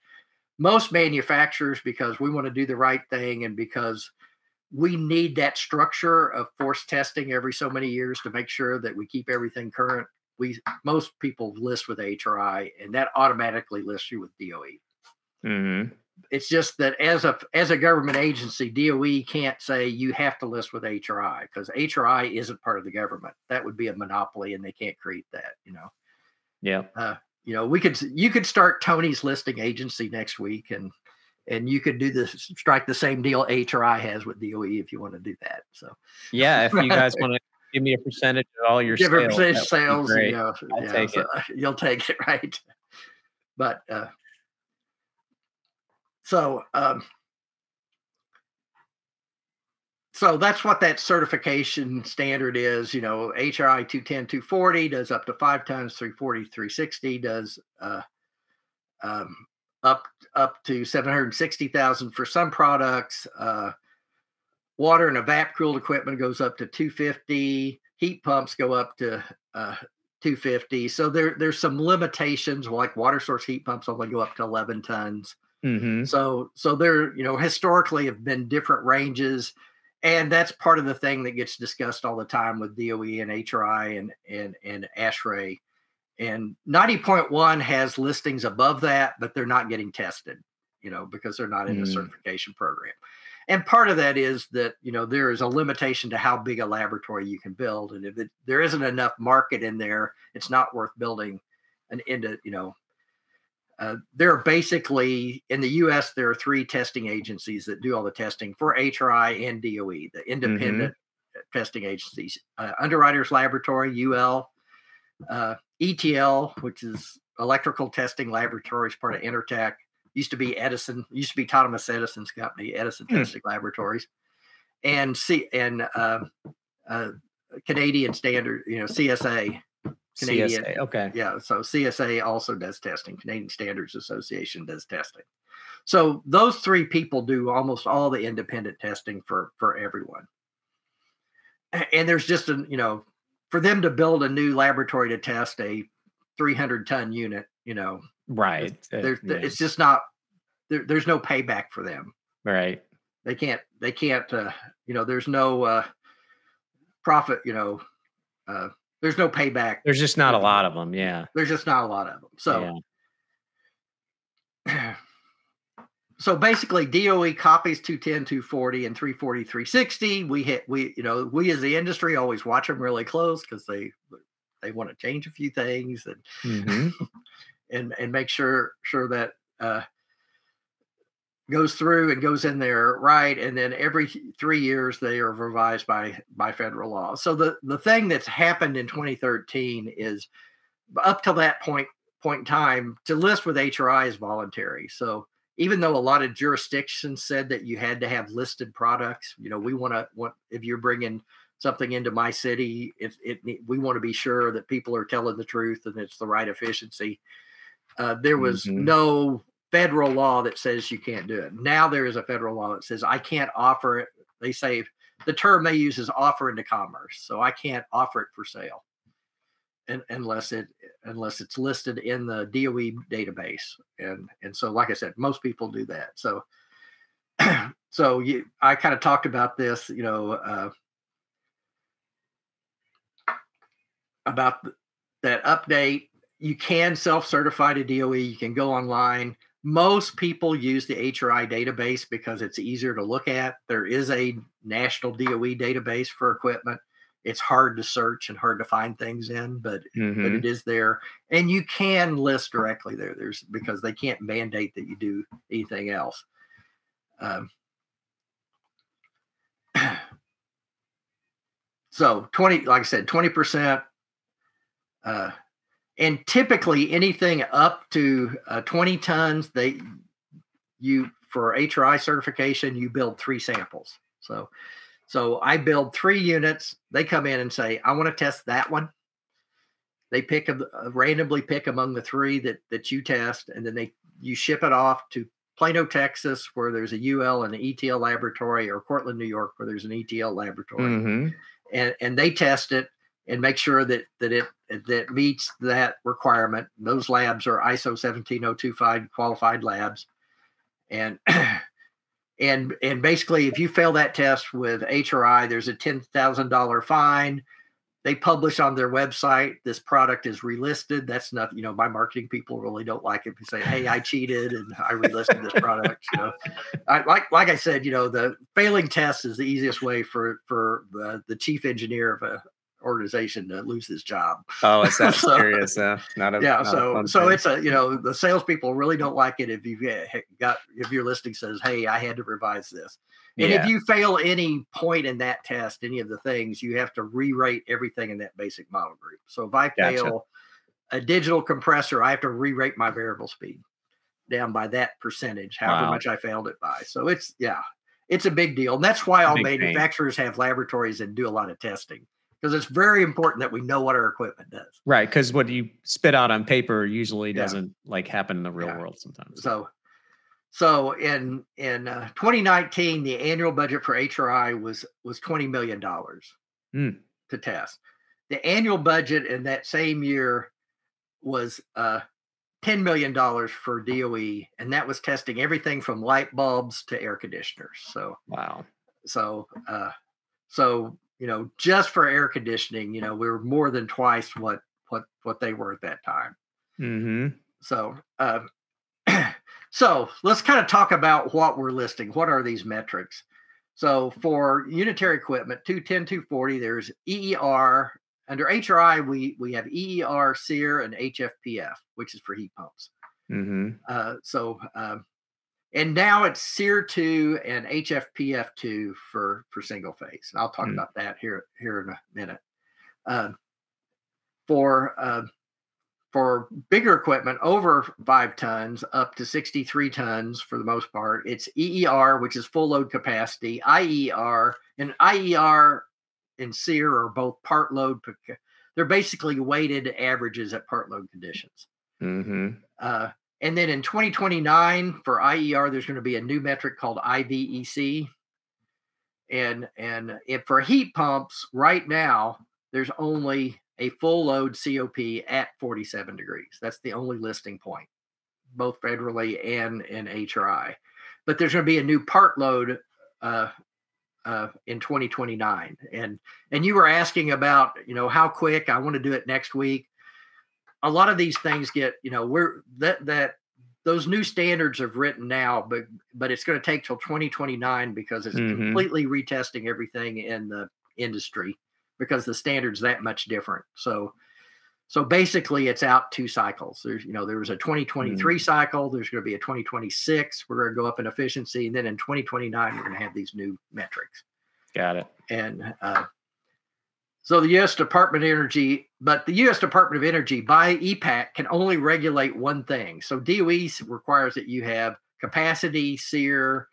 S2: most manufacturers, because we want to do the right thing and because we need that structure of force testing every so many years to make sure that we keep everything current. We most people list with AHRI, and that automatically lists you with DOE.
S1: Mm-hmm
S2: it's just that as a as a government agency, DOE can't say you have to list with AHRI because AHRI isn't part of the government. That would be a monopoly, and they can't create that. You know.
S1: Yeah.
S2: Uh, you know, we could you could start Tony's listing agency next week, and and you could do this strike the same deal AHRI has with DOE if you want to do that. So.
S1: Yeah, if you guys want to give me a percentage of all your
S2: give
S1: sales,
S2: a percentage sales, you know,
S1: I'll yeah, take so
S2: it. You'll take it, right? But uh, so, um, so that's what that certification standard is. You know, AHRI 210, 240 does up to five tons, 340, 360 does uh, um, up up to 760,000 for some products. Uh, water and evap cooled equipment goes up to 250. Heat pumps go up to uh, 250. So there there's some limitations like water source heat pumps only go up to 11 tons.
S1: Mm-hmm.
S2: So so there, you know, historically have been different ranges, and that's part of the thing that gets discussed all the time with DOE and AHRI and and and ASHRAE. And 90.1 has listings above that, but they're not getting tested. you know, because they're not in the
S1: Mm.
S2: certification program. And part of that is that you know there is a limitation to how big a laboratory you can build, and if it, there isn't enough market in there, it's not worth building an into you know. Uh, there are basically in the U.S. there are three testing agencies that do all the testing for AHRI and DOE, the independent testing agencies: uh, Underwriters Laboratory (UL), uh, ETL, which is Electrical Testing Laboratories, part of Intertek. Used to be Edison. Used to be Thomas Edison's company, Edison
S1: Hmm.
S2: Testing Laboratories, and C and uh, uh, Canadian Standard, you know CSA. Canadian-
S1: CSA. Okay.
S2: Yeah, so CSA also does testing. Canadian Standards Association does testing. So those three people do almost all the independent testing for for everyone. And there's just a you know for them to build a new laboratory to test a 300 ton unit, you know,
S1: Right. uh,
S2: there's
S1: yeah,
S2: it's just not there, there's no payback for them.
S1: right.
S2: They can't they can't uh, you know there's no uh, profit you know uh, there's no payback.
S1: There's just not a lot of them. Yeah.
S2: There's just not a lot of them. So.
S1: yeah.
S2: so basically DOE copies 210, 240 and 340, 360. We hit we you know, we as the industry always watch them really close because they they want to change a few things and
S1: Mhm.
S2: and and make sure sure that uh goes through and goes in there right and then every three years they are revised by by federal law. So the the thing that's happened in 2013 is up till that point point in time to list with AHRI is voluntary. So even though a lot of jurisdictions said that you had to have listed products you know we want to want if you're bringing something into my city it, it we want to be sure that people are telling the truth and it's the right efficiency. Uh, there was
S1: Mhm.
S2: no federal law that says you can't do it now there is a federal law that says i can't offer it they say the term they use is offer into commerce so i can't offer it for sale and, unless it unless it's listed in the DOE database. And and so like I said, most people do that. So so you I kind of talked about this, you know, uh, about th- that update. You can self-certify to DOE. You can go online. Most people use the AHRI database because it's easier to look at. There is a national DOE database for equipment. It's hard to search and hard to find things in, but but
S1: Mhm.
S2: it is there and you can list directly there there's because they can't mandate that you do anything else um, so 20 like i said 20% uh, and typically anything up to uh, 20 tons they you for AHRI certification you build three samples. So so i build three units. They come in and say i want to test that one. They pick a, uh, randomly pick among the three that that you test and then they you ship it off to plano texas where there's a ul and an etl laboratory or cortland new york where there's an etl laboratory.
S1: Mhm.
S2: and and they test it and make sure that that it that meets that requirement. Those labs are iso 17025 qualified labs. And and and basically if you fail that test with AHRI there's a $10000 fine. They publish on their website this product is relisted. That's not you know my marketing people really don't like it. You say hey i cheated and i relisted this product you know. I, like like i said you know the failing test is the easiest way for for the, the chief engineer of a organization to lose his job
S1: Oh, it's that
S2: So-
S1: serious. Uh, not a
S2: yeah
S1: not
S2: so
S1: fun
S2: so
S1: thing.
S2: it's a you know the salespeople really don't like it if you've got if your listing says hey i had to revise this and
S1: yeah.
S2: if you fail any point in that test, any of the things, you have to re-rate everything in that basic model group. So if I
S1: Gotcha.
S2: fail a digital compressor, I have to re-rate my variable speed down by that percentage, however
S1: Wow.
S2: much I failed it by. So it's yeah, it's a big deal. And that's why all
S1: Big thing.
S2: manufacturers have laboratories and do a lot of testing. Because it's very important that we know what our equipment does.
S1: right, because what you spit out on paper usually
S2: Yeah.
S1: doesn't like happen in the real
S2: Yeah.
S1: world sometimes.
S2: So, so in in uh, 2019, the annual budget for AHRI was was 20 million dollars
S1: Hmm.
S2: to test. The annual budget in that same year was uh, 10 million dollars for DOE, and that was testing everything from light bulbs to air conditioners. So,
S1: wow.
S2: so, uh, so you know, just for air conditioning, you know, we were more than twice what what what they were at that time
S1: hmm
S2: so um, so let's kind of talk about what we're listing. What are these metrics? So for unitary equipment, 210, 240, there's EER. Under AHRI, we we have EER, SEER, and HSPF, which is for heat pumps.
S1: Mm-hmm.
S2: Uh, so uh, and now it's SEER two and HSPF two for for single phase. And I'll talk mm. about that here here in a minute. Uh, for uh, for bigger equipment over five tons up to 63 tons for the most part, it's EER, which is full load capacity, IER, and IER and SEER are both part load. They're basically weighted averages at part load conditions.
S1: Mm-hmm.
S2: Uh, and then in 2029 for IER, there's going to be a new metric called IVEC. And and if for heat pumps right now, there's only a full load COP at 47 degrees. That's the only listing point, both federally and in AHRI. But there's going to be a new part load uh, uh, in 2029. And and you were asking about, you know, how quick I want to do it next week. A lot of these things get, you know, we're that that those new standards have written now, but but it's going to take till 2029 because it's mm-hmm. completely retesting everything in the industry because the standard's that much different. So so basically it's out two cycles. There's you know there was a 2023 mm. cycle, there's going to be a 2026, we're going to go up in efficiency and then in 2029 we're going to have these new metrics.
S1: Got it.
S2: And uh, so the U.S. Department of Energy, but the U.S. Department of Energy by EPAct can only regulate one thing. So DOE requires that you have capacity, SEER,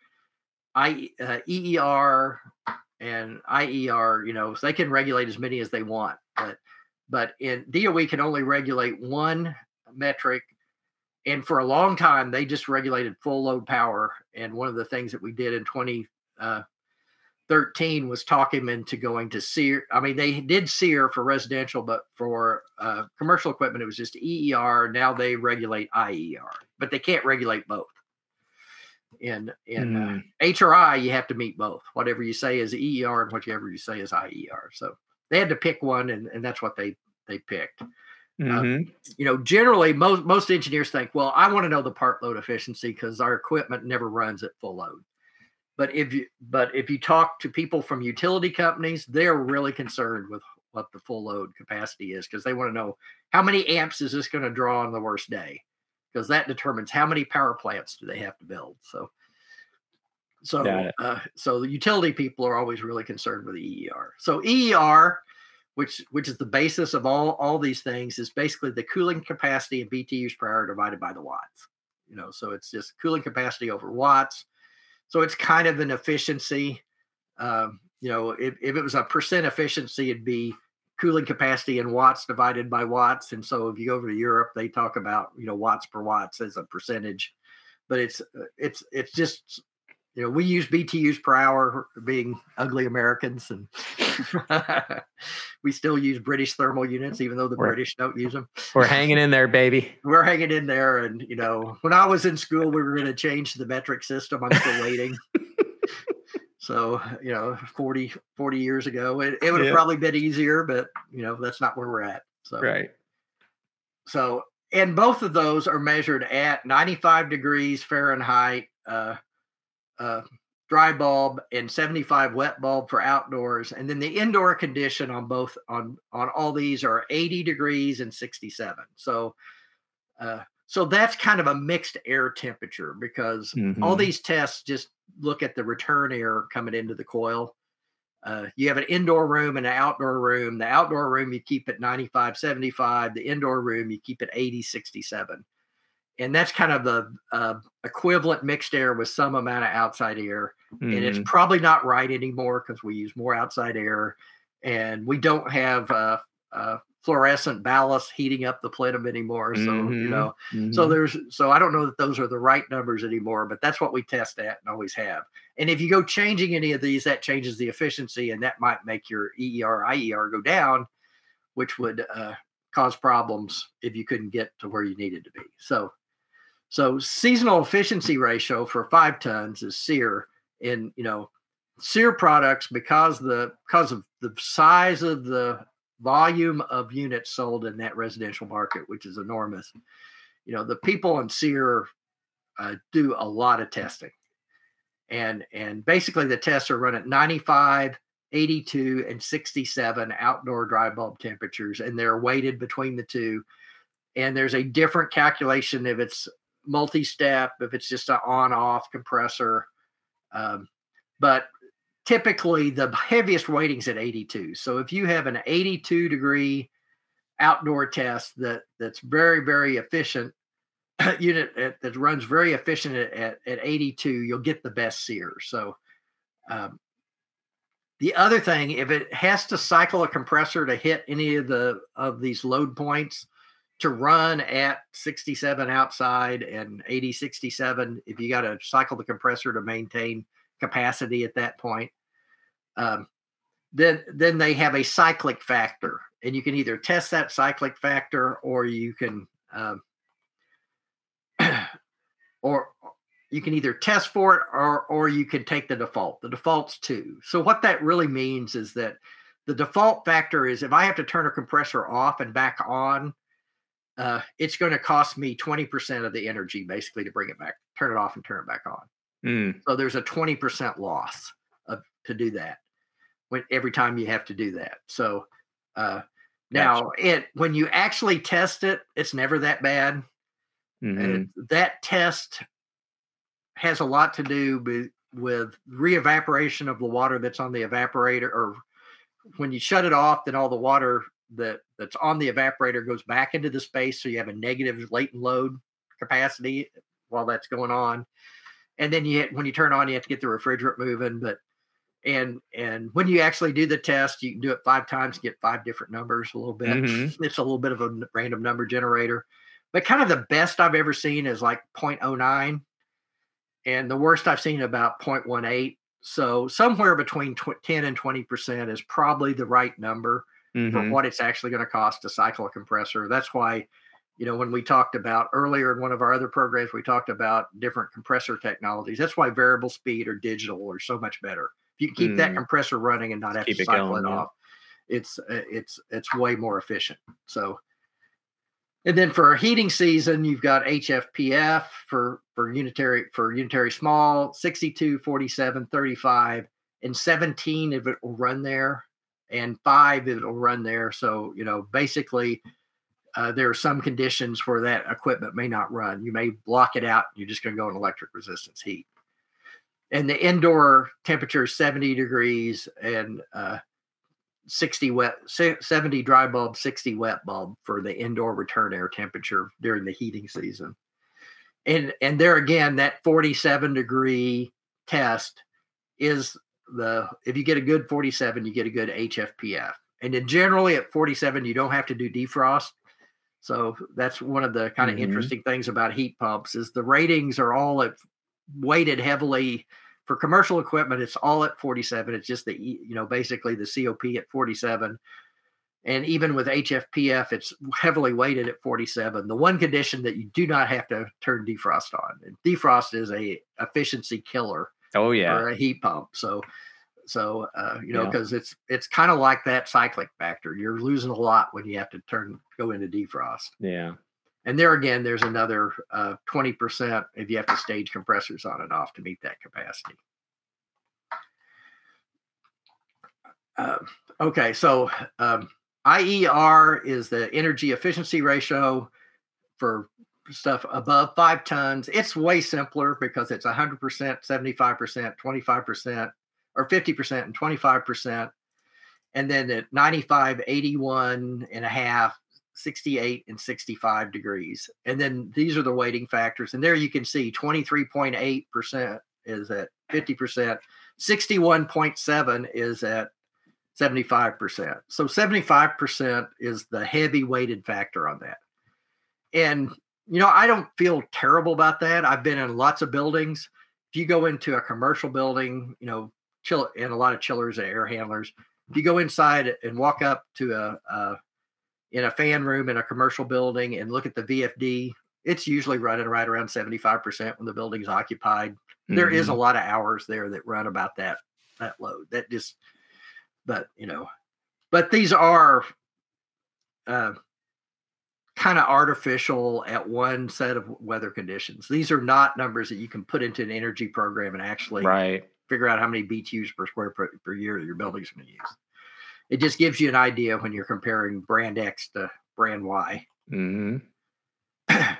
S2: I, uh, EER, and IER, you know, so they can regulate as many as they want. But but in DOE can only regulate one metric. And for a long time, they just regulated full load power. And one of the things that we did in 20, uh, was talk him into going to SEER. I mean, they did SEER for residential, but for uh, commercial equipment, it was just EER. Now they regulate IER, but they can't regulate both in in mm. uh, AHRI, you have to meet both. Whatever you say is EER and whatever you say is IER. So they had to pick one, and, and that's what they they picked. Uh, mm-hmm. you know, generally most most engineers think, well, I want to know the part load efficiency because our equipment never runs at full load. But if you but if you talk to people from utility companies, they're really concerned with what the full load capacity is because they want to know how many amps is this going to draw on the worst day because that determines how many power plants do they have to build. So, so, uh, so the utility people are always really concerned with the EER. So EER, which which is the basis of all all these things, is basically the cooling capacity in BTUs per hour divided by the watts. You know, so it's just cooling capacity over watts. So it's kind of an efficiency. Um, you know, if, if it was a percent efficiency, it'd be cooling capacity in watts divided by watts. And so if you go over to Europe, they talk about you know watts per watts as a percentage, but it's uh, it's it's just you know we use BTUs per hour being ugly Americans, and we still use British thermal units even though the we're, British don't use them.
S1: We're hanging in there, baby.
S2: we're hanging in there, and you know when I was in school, we were going to change the metric system. I'm still waiting. So, you know, 40, 40 years ago, it, it would have yeah. probably been easier, but, you know, that's not where we're at. So,
S1: right.
S2: So, and both of those are measured at 95 degrees Fahrenheit, uh, uh, dry bulb and 75 wet bulb for outdoors. And then the indoor condition on both, on, on all these are 80 degrees and 67. So, uh, so that's kind of a mixed air temperature because mm-hmm. all these tests just look at the return air coming into the coil. Uh, you have an indoor room and an outdoor room. The outdoor room you keep at 95, 75. The indoor room you keep at 80, 67. And that's kind of the uh, equivalent mixed air with some amount of outside air. Mm-hmm. And it's mm-hmm. probably not right anymore because we use more outside air and we don't have uh, uh, fluorescent ballast heating up the plenum anymore. So, mm-hmm. you know, mm-hmm. so there's, so I don't know that those are the right numbers anymore, but that's what we test at and always have. And if you go changing any of these, that changes the efficiency and that might make your EER, IER go down, which would uh, cause problems if you couldn't get to where you needed to be. So, so seasonal efficiency ratio for five tons is SEER in, you know, SEER products because the because of the size of the volume of units sold in that residential market, which is enormous. You know, the people in SEER uh, do a lot of testing, and and basically the tests are run at 95, 82, and 67 outdoor dry bulb temperatures, and they're weighted between the two. And there's a different calculation if it's multi-step, if it's just an on-off compressor. Um, but typically the heaviest weighting's at 82. So if you have an 82 degree outdoor test that that's very very efficient unit that, that runs very efficient at, at, at, 82 you'll get the best SEER so um, the other thing if it has to cycle a compressor to hit any of the of these load points to run at 67 outside and 80 67 if you got to cycle the compressor to maintain capacity at that point. Um, then then they have a cyclic factor and you can either test that cyclic factor or you can um, or you can either test for it or or you can take the default. The default's two. So what that really means is that the default factor is if i have to turn a compressor off and back on uh, it's going to cost me 20% of the energy basically to bring it back turn it off and turn it back on mm. so there's a 20% loss of, to do that when every time you have to do that so uh, now, gotcha. it when you actually test it, it's never that bad. Mm-hmm. that test has a lot to do with, with re-evaporation of the water that's on the evaporator, or when you shut it off, then all the water that that's on the evaporator goes back into the space, so you have a negative latent load capacity while that's going on. And then you when you turn on, you have to get the refrigerant moving, but and and when you actually do the test you can do it five times get five different numbers a little bit mm-hmm. it's a little bit of a random number generator but kind of the best i've ever seen is like 0.09 and the worst i've seen about 0.18 so somewhere between tw- 10 and 20 percent is probably the right number mm-hmm. for what it's actually going to cost to cycle a compressor that's why you know when we talked about earlier in one of our other programs we talked about different compressor technologies that's why variable speed or digital are so much better If you keep mm. that compressor running and not have keep to cycle it, going, it off, it's uh, it's it's way more efficient. So, and then for a heating season, you've got HSPF for for unitary for unitary small 62, 47, 35, and 17 if it will run there, and five it'll run there. So you know basically. Uh, there are some conditions where that equipment may not run. You may block it out. You're just going to go in electric resistance heat and the indoor temperature is 70 degrees and uh, 60 wet 70 dry bulb 60 wet bulb for the indoor return air temperature during the heating season and and there again that 47 degree test is the if you get a good 47 you get a good HSPF and then generally at 47 you don't have to do defrost so that's one of the kind of mm-hmm. interesting things about heat pumps is the ratings are all at weighted heavily for commercial equipment, it's all at 47. It's just the, you know, basically the COP at 47. And even with HSPF, it's heavily weighted at 47. The one condition that you do not have to turn defrost on. And defrost is a efficiency killer.
S1: Oh yeah,
S2: or a heat pump. So, so uh, you know, because yeah. it's it's kind of like that cyclic factor. You're losing a lot when you have to turn go into defrost.
S1: Yeah.
S2: And there again, there's another uh, 20% if you have to stage compressors on and off to meet that capacity. Uh, okay, so um, IER is the energy efficiency ratio for stuff above five tons. It's way simpler because it's 100%, 75%, 25%, or 50% and 25%. And then at 95, 81 and a half, 68 and 65 degrees. And then these are the weighting factors. And there you can see 23.8% is at 50%, 61.7 is at 75%. So 75% is the heavy weighted factor on that. And you know, I don't feel terrible about that. I've been in lots of buildings. If you go into a commercial building, you know, chill and a lot of chillers and air handlers. If you go inside and walk up to a, a in a fan room in a commercial building and look at the VFD, it's usually running right around 75% when the building's occupied. Mm-hmm. There is a mm-hmm. lot of hours there that run about that that load. That just but you know, but these are uh, kind of artificial at one set of weather conditions. These are not numbers that you can put into an energy program and actually
S1: right.
S2: figure out how many BTUs per square foot per year your building's going to use. It just gives you an idea when you're comparing brand X to brand Y.
S1: Mm-hmm.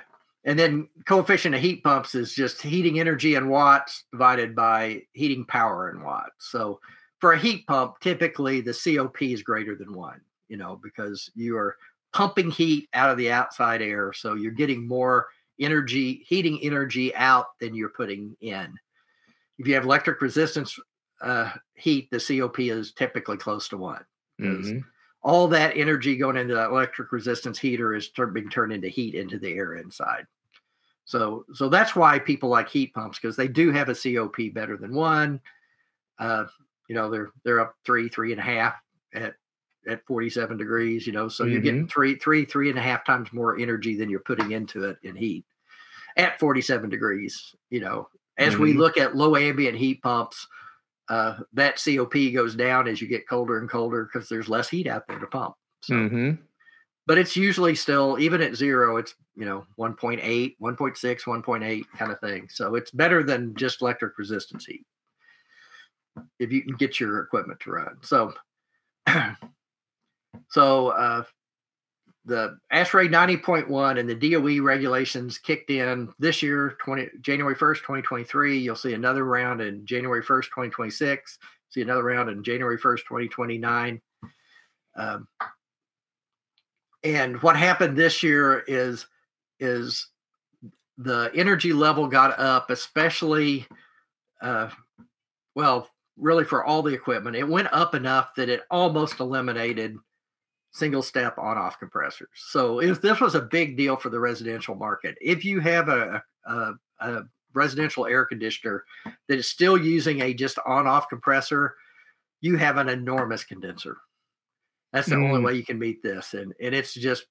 S2: and then coefficient of heat pumps is just heating energy in watts divided by heating power in watts. So for a heat pump, typically the COP is greater than one, you know, because you are pumping heat out of the outside air. So you're getting more energy, heating energy out than you're putting in. If you have electric resistance uh, heat, the COP is typically close to one. Mm-hmm. All that energy going into that electric resistance heater is being turned into heat into the air inside. So, so that's why people like heat pumps because they do have a COP better than one. Uh, you know, they're they're up three, three and a half at at 47 degrees, you know, so mm-hmm. you're getting mm-hmm. three, three, three and a half times more energy than you're putting into it in heat at 47 degrees, you know. As mm-hmm. we look at low ambient heat pumps, uh, that COP goes down as you get colder and colder because there's less heat out there to pump. So, mm-hmm. but it's usually still, even at zero, it's, you know, 1.8, 1.6, 1.8 kind of thing. So it's better than just electric resistance heat if you can get your equipment to run. So, So uh, the ASHRAE 90.1 and the DOE regulations kicked in this year, 20, January 1st, 2023. You'll see another round in January 1st, 2026. See another round in January 1st, 2029. Um, and what happened this year is is the energy level got up, especially, uh, well, really for all the equipment. It went up enough that it almost eliminated single step on off compressors. So if this was a big deal for the residential market, if you have a, a, a residential air conditioner that is still using a just on off compressor, you have an enormous condenser. That's the mm. only way you can meet this. And, and it's just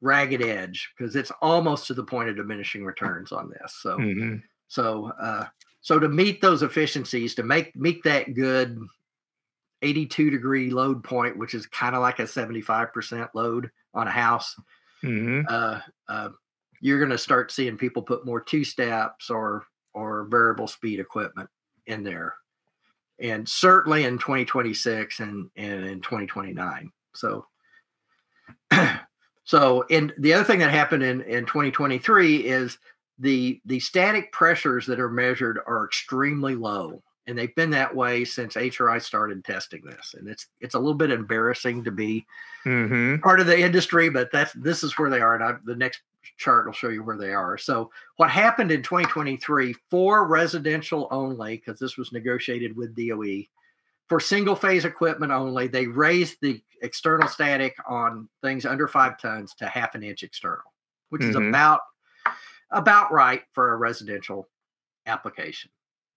S2: ragged edge because it's almost to the point of diminishing returns on this. So, mm-hmm. so, uh, so to meet those efficiencies, to make meet that good 82 degree load point, which is kind of like a 75% load on a house, mm-hmm. uh, uh, you're going to start seeing people put more two steps or or variable speed equipment in there, and certainly in 2026 and, and in 2029. So, so and the other thing that happened in in 2023 is the the static pressures that are measured are extremely low and they've been that way since AHRI started testing this. And it's it's a little bit embarrassing to be mm-hmm. part of the industry, but that's this is where they are. And I, the next chart will show you where they are. So what happened in 2023 for residential only, because this was negotiated with DOE, for single phase equipment only, they raised the external static on things under five tons to half an inch external, which mm-hmm. is about about right for a residential application.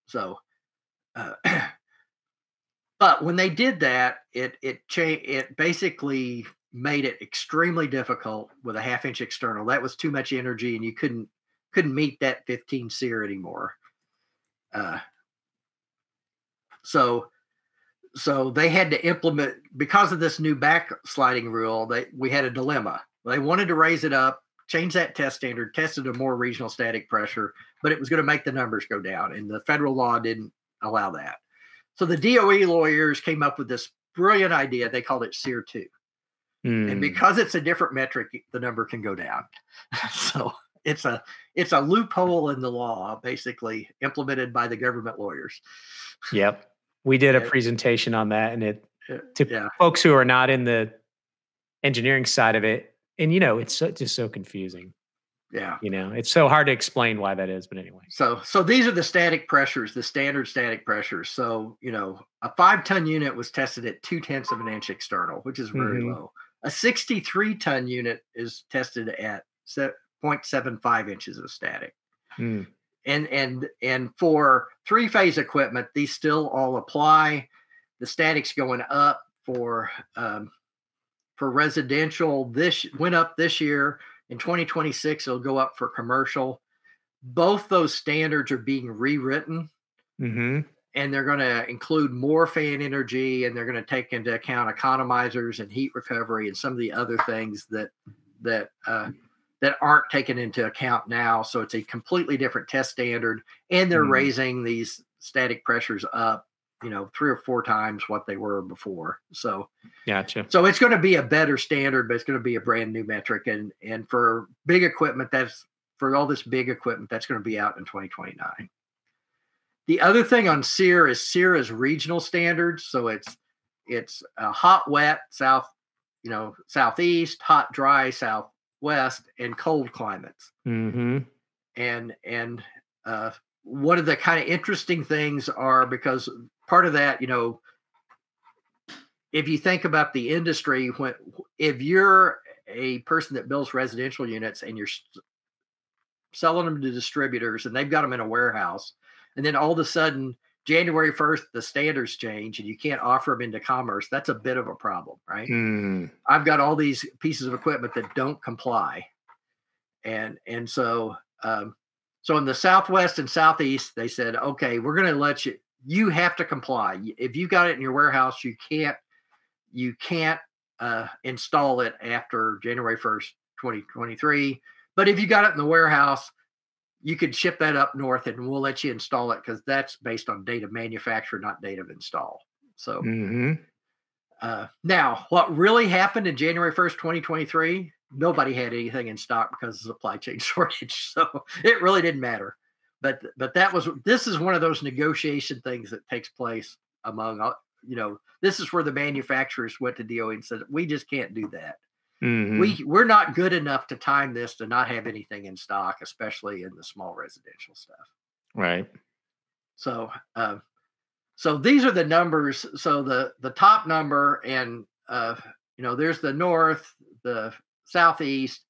S2: So uh, but when they did that, it it changed. It basically made it extremely difficult with a half inch external. That was too much energy, and you couldn't couldn't meet that 15 SEER anymore. Uh, so so they had to implement because of this new backsliding rule. They we had a dilemma. They wanted to raise it up, change that test standard, tested a more regional static pressure, but it was going to make the numbers go down, and the federal law didn't allow that. So the DOE lawyers came up with this brilliant idea. They called it SEER 2. Mm. And hmm. because it's a different metric, the number can go down. so it's a it's a loophole in the law, basically implemented by the government lawyers.
S1: Yep. We did a presentation on that and it to yeah. folks who are not in the engineering side of it. And you know, it's so, just so confusing
S2: yeah.
S1: You know it's so hard to explain why that is but anyway.
S2: So so these are the static pressures the standard static pressures. So you know a five ton unit was tested at two tenths of an inch external which is very mm-hmm. low. A 63 ton unit is tested at 0.75 inches of static. Mm. and and and for three phase equipment these still all apply. The static's going up for um, for residential this went up this year in 2026, it'll go up for commercial. Both those standards are being rewritten. Mm-hmm. And they're going to include more fan energy and they're going to take into account economizers and heat recovery and some of the other things that that uh, that aren't taken into account now. So it's a completely different test standard, and they're
S1: Mm.
S2: raising these static pressures up, you know, three or four times what they were before. So
S1: Gotcha.
S2: so it's going to be a better standard, but it's going to be a brand new metric. And and for big equipment, that's for all this big equipment, that's going to be out in 2029. The other thing on SEER is SEER is regional standards. So it's it's hot, wet, south, you know, southeast, hot, dry, southwest, and cold climates.
S1: Mm-hmm.
S2: And and uh, one of the kind of interesting things are because part of that, you know, if you think about the industry, when if you're a person that builds residential units and you're selling them to distributors and they've got them in a warehouse, and then all of a sudden January 1st the standards change and you can't offer them into commerce, that's a bit of a problem, right?
S1: Mm.
S2: I've got all these pieces of equipment that don't comply, and and so um, so in the southwest and southeast they said, okay, we're going to let you. You have to comply. If you got it in your warehouse, you can't you can't uh, install it after January first, twenty twenty three. But if you got it in the warehouse, you could ship that up north, and we'll let you install it because that's based on date of manufacture, not date of install. So.
S1: Mm-hmm.
S2: Uh, now, what really happened in January 1st, 2023, nobody had anything in stock because of supply chain shortage. So it really didn't matter. But but that was this is one of those negotiation things that takes place among you know, this is where the manufacturers went to DOE and said, we just can't do that.
S1: Mm-hmm.
S2: We we're not good enough to time this to not have anything in stock, especially in the small residential stuff.
S1: right.
S2: So, uh, so these are the numbers. So the the top number, and uh, you know, there's the north, the southeast,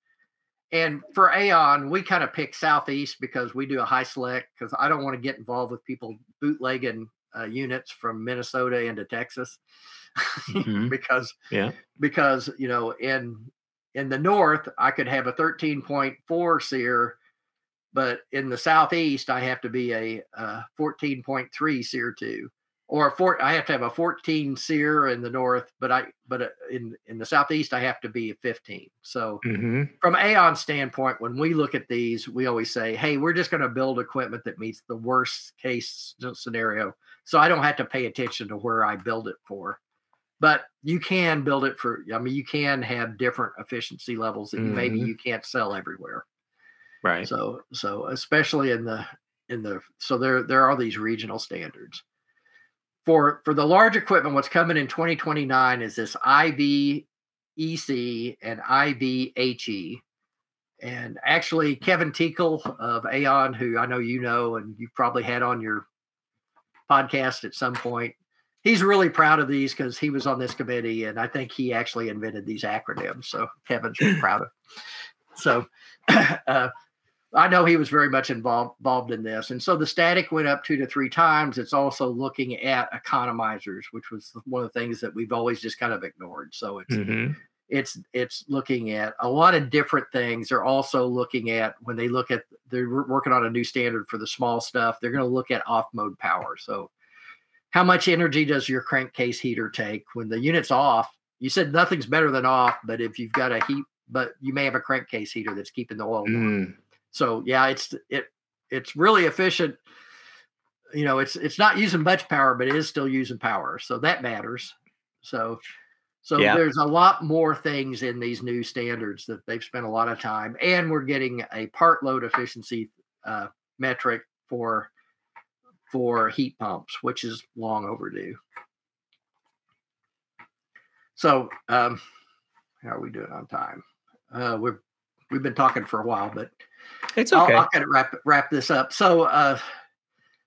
S2: and for AAON, we kind of pick southeast because we do a high select because I don't want to get involved with people bootlegging uh, units from Minnesota into Texas
S1: Mhm.
S2: because
S1: Yeah.
S2: because you know in in the north I could have a 13.4 SEER but in the southeast I have to be a, uh 14.3 SEER two or a four I have to have a 14 SEER in the north but I but uh, in in the southeast I have to be a 15 so
S1: Mm-hmm.
S2: from AAON standpoint, when we look at these, we always say, "Hey, we're just going to build equipment that meets the worst case scenario, so I don't have to pay attention to where I build it for." But you can build it for. I mean, you can have different efficiency levels that maybe
S1: Mhm.
S2: you can't sell everywhere.
S1: Right.
S2: So, so especially in the in the so there there are these regional standards. For for the large equipment, what's coming in 2029 is this IV EC and IVHE. And actually, Kevin Tinkle of AAON, who I know you know and you've probably had on your podcast at some point, he's really proud of these because he was on this committee and I think he actually invented these acronyms. So Kevin's proud of. So uh, I know he was very much involved involved in this, and so the static went up two to three times. It's also looking at economizers, which was one of the things that we've always just kind of ignored. So it's
S1: Mm-hmm.
S2: it's it's looking at a lot of different things. They're also looking at when they look at they're working on a new standard for the small stuff. They're going to look at off mode power. So how much energy does your crankcase heater take when the unit's off? You said nothing's better than off, but if you've got a heat, but you may have a crankcase heater that's keeping the oil warm.
S1: Mm.
S2: So yeah, it's it it's really efficient. You know, it's it's not using much power, but it is still using power. So that matters. So so
S1: Yeah.
S2: there's a lot more things in these new standards that they've spent a lot of time, and we're getting a part load efficiency uh, metric for for heat pumps, which is long overdue. So um, how are we doing on time? Uh, we've we've been talking for a while, but
S1: It's
S2: I'll,
S1: okay.
S2: I'll kind of wrap wrap this up. So, uh,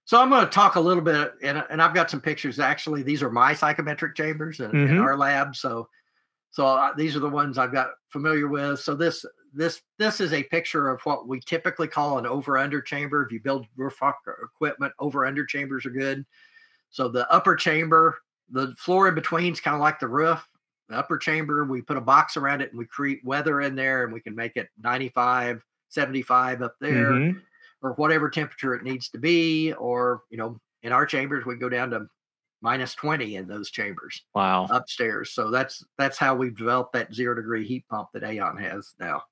S2: so I'm going to talk a little bit, and and I've got some pictures. Actually, these are my psychrometric chambers in, in
S1: Mhm.
S2: our lab. So, so uh, these are the ones I've got familiar with. So this this this is a picture of what we typically call an over under chamber. If you build roof equipment, over under chambers are good. So the upper chamber, the floor in between is kind of like the roof. The upper chamber, we put a box around it and we create weather in there, and we can make it 95, 75 up there
S1: Mhm.
S2: or whatever temperature it needs to be or you know in our chambers we go down to minus 20 in those chambers
S1: Wow.
S2: upstairs. So that's that's how we've developed that zero degree heat pump that AAON has now.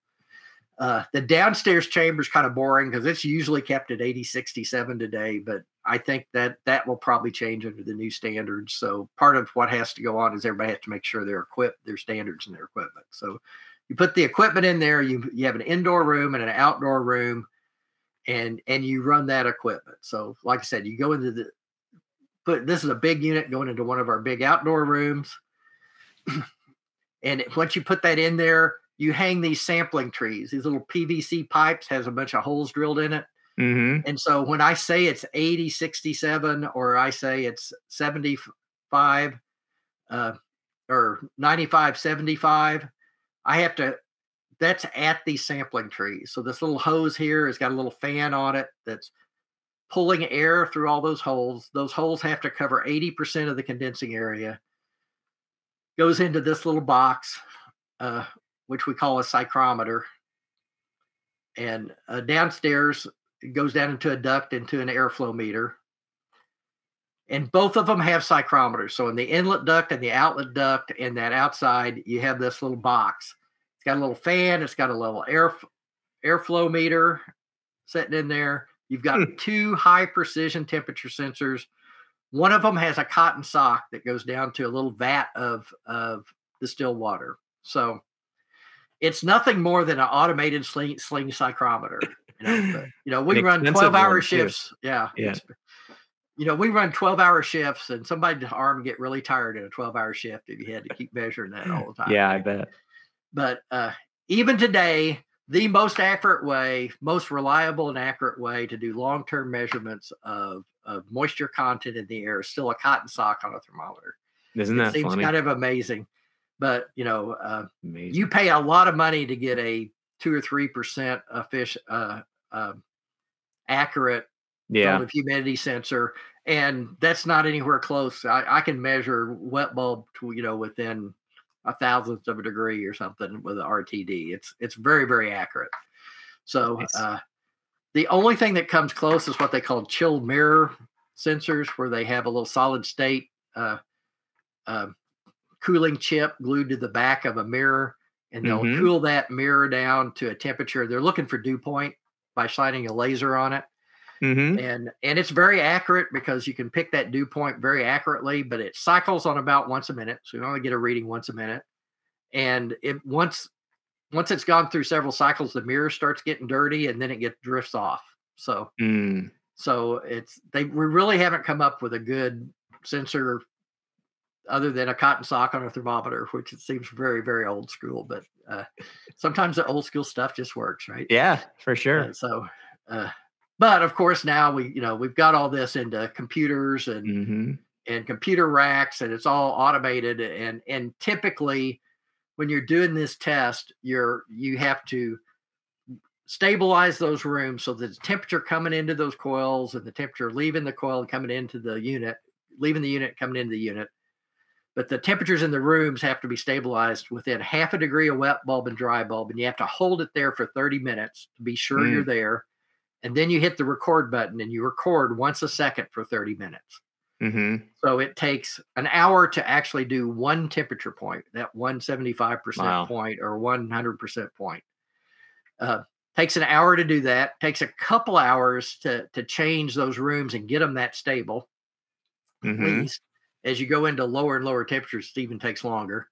S2: Uh, the downstairs chamber is kind of boring because it's usually kept at 80, 67 today, but I think that that will probably change under the new standards. So part of what has to go on is everybody has to make sure they're equipped, their standards and their equipment. So you put the equipment in there, you you have an indoor room and an outdoor room, and and you run that equipment. So like I said, you go into the but this is a big unit going into one of our big outdoor rooms. and once you put that in there, you hang these sampling trees. These little PVC pipes has a bunch of holes drilled in it.
S1: Mm-hmm.
S2: And so when I say it's 80, 67, or I say it's 75 uh, or 95, 75, I have to, that's at the sampling tree. So this little hose here has got a little fan on it that's pulling air through all those holes. Those holes have to cover 80% of the condensing area. Goes into this little box, uh, which we call a psychrometer. And uh, downstairs, it goes down into a duct into an airflow meter. And both of them have psychrometers. So in the inlet duct and the outlet duct and that outside, you have this little box. It's got a little fan, it's got a little air airflow meter sitting in there. You've got
S1: Hmm.
S2: two high precision temperature sensors. One of them has a cotton sock that goes down to a little vat of, of distilled water. So it's nothing more than an automated sling, sling psychrometer. You know, but, you know we
S1: An
S2: run 12 hour
S1: one, too.
S2: shifts. Yeah.
S1: Yeah.
S2: You know, we run 12 hour shifts and somebody's arm get really tired in a 12 hour shift if you had to keep measuring that all the time.
S1: Yeah, I bet.
S2: But uh, even today, the most accurate way, most reliable and accurate way to do long term measurements of, of moisture content in the air is still a cotton sock on a thermometer.
S1: Isn't
S2: it
S1: that
S2: seems
S1: funny?
S2: kind of amazing. But, you know, uh, you pay a lot of money to get a two or 3% of fish uh, uh, accurate
S1: yeah.
S2: relative humidity sensor. And that's not anywhere close. I, I can measure wet bulb to, you know, within a thousandth of a degree or something with an RTD. It's it's very, very accurate. So
S1: Nice.
S2: uh, the only thing that comes close is what they call chill mirror sensors, where they have a little solid state uh, uh, cooling chip glued to the back of a mirror, and they'll
S1: Mhm.
S2: cool that mirror down to a temperature. They're looking for dew point by shining a laser on it
S1: Mm-hmm.
S2: and and it's very accurate because you can pick that dew point very accurately but it cycles on about once a minute so you only get a reading once a minute and it once once it's gone through several cycles the mirror starts getting dirty and then it gets drifts off so
S1: Mm.
S2: so it's they we really haven't come up with a good sensor other than a cotton sock on a thermometer which it seems very very old school but uh, sometimes the old school stuff just works right
S1: Yeah, for sure.
S2: uh, so, uh, but of course now we, you know, we've got all this into computers and
S1: Mm-hmm.
S2: and computer racks, and it's all automated. And and typically, when you're doing this test, you're you have to stabilize those rooms so that the temperature coming into those coils and the temperature leaving the coil and coming into the unit, leaving the unit, coming into the unit. But the temperatures in the rooms have to be stabilized within half a degree of wet bulb and dry bulb, and you have to hold it there for 30 minutes to be sure you're there. And then you hit the record button and you record once a second for 30 minutes.
S1: Mm-hmm.
S2: So it takes an hour to actually do one temperature point, that 175%
S1: Wow.
S2: point or 100% point. Uh, takes an hour to do that. Takes a couple hours to to change those rooms and get them that stable. At
S1: Mm-hmm.
S2: least as you go into lower and lower temperatures, it even takes longer.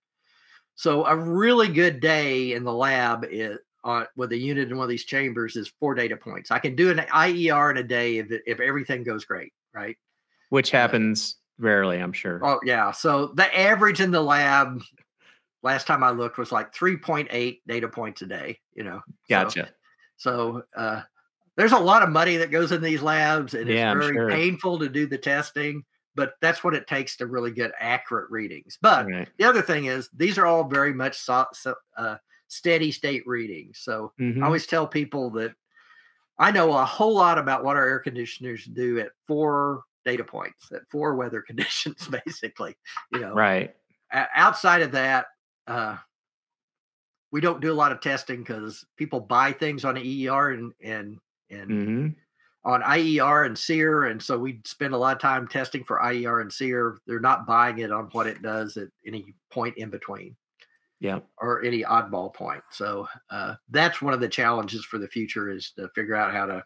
S2: So a really good day in the lab is, uh, with a unit in one of these chambers is four data points. I can do an IER in a day if if everything goes great, right?
S1: Which happens rarely, I'm sure.
S2: Oh yeah. So the average in the lab last time I looked was like 3.8 data points a day, you know. So-
S1: Gotcha.
S2: So, uh there's a lot of money that goes in these labs and
S1: Yeah,
S2: it's very
S1: sure.
S2: painful to do the testing, but that's what it takes to really get accurate readings. But
S1: Right.
S2: the other thing is these are all very much so, so, uh, steady state readings. So
S1: Mhm.
S2: I always tell people that I know a whole lot about what our air conditioners do at four data points, at four weather conditions, basically. You know,
S1: Right.
S2: Outside of that, uh, we don't do a lot of testing because people buy things on EER and and and
S1: Mm-hmm.
S2: on IER and SEER, and so we spend a lot of time testing for IER and SEER. They're not buying it on what it does at any point in between.
S1: Yeah.
S2: Or any oddball point. So uh, that's one of the challenges for the future is to figure out how to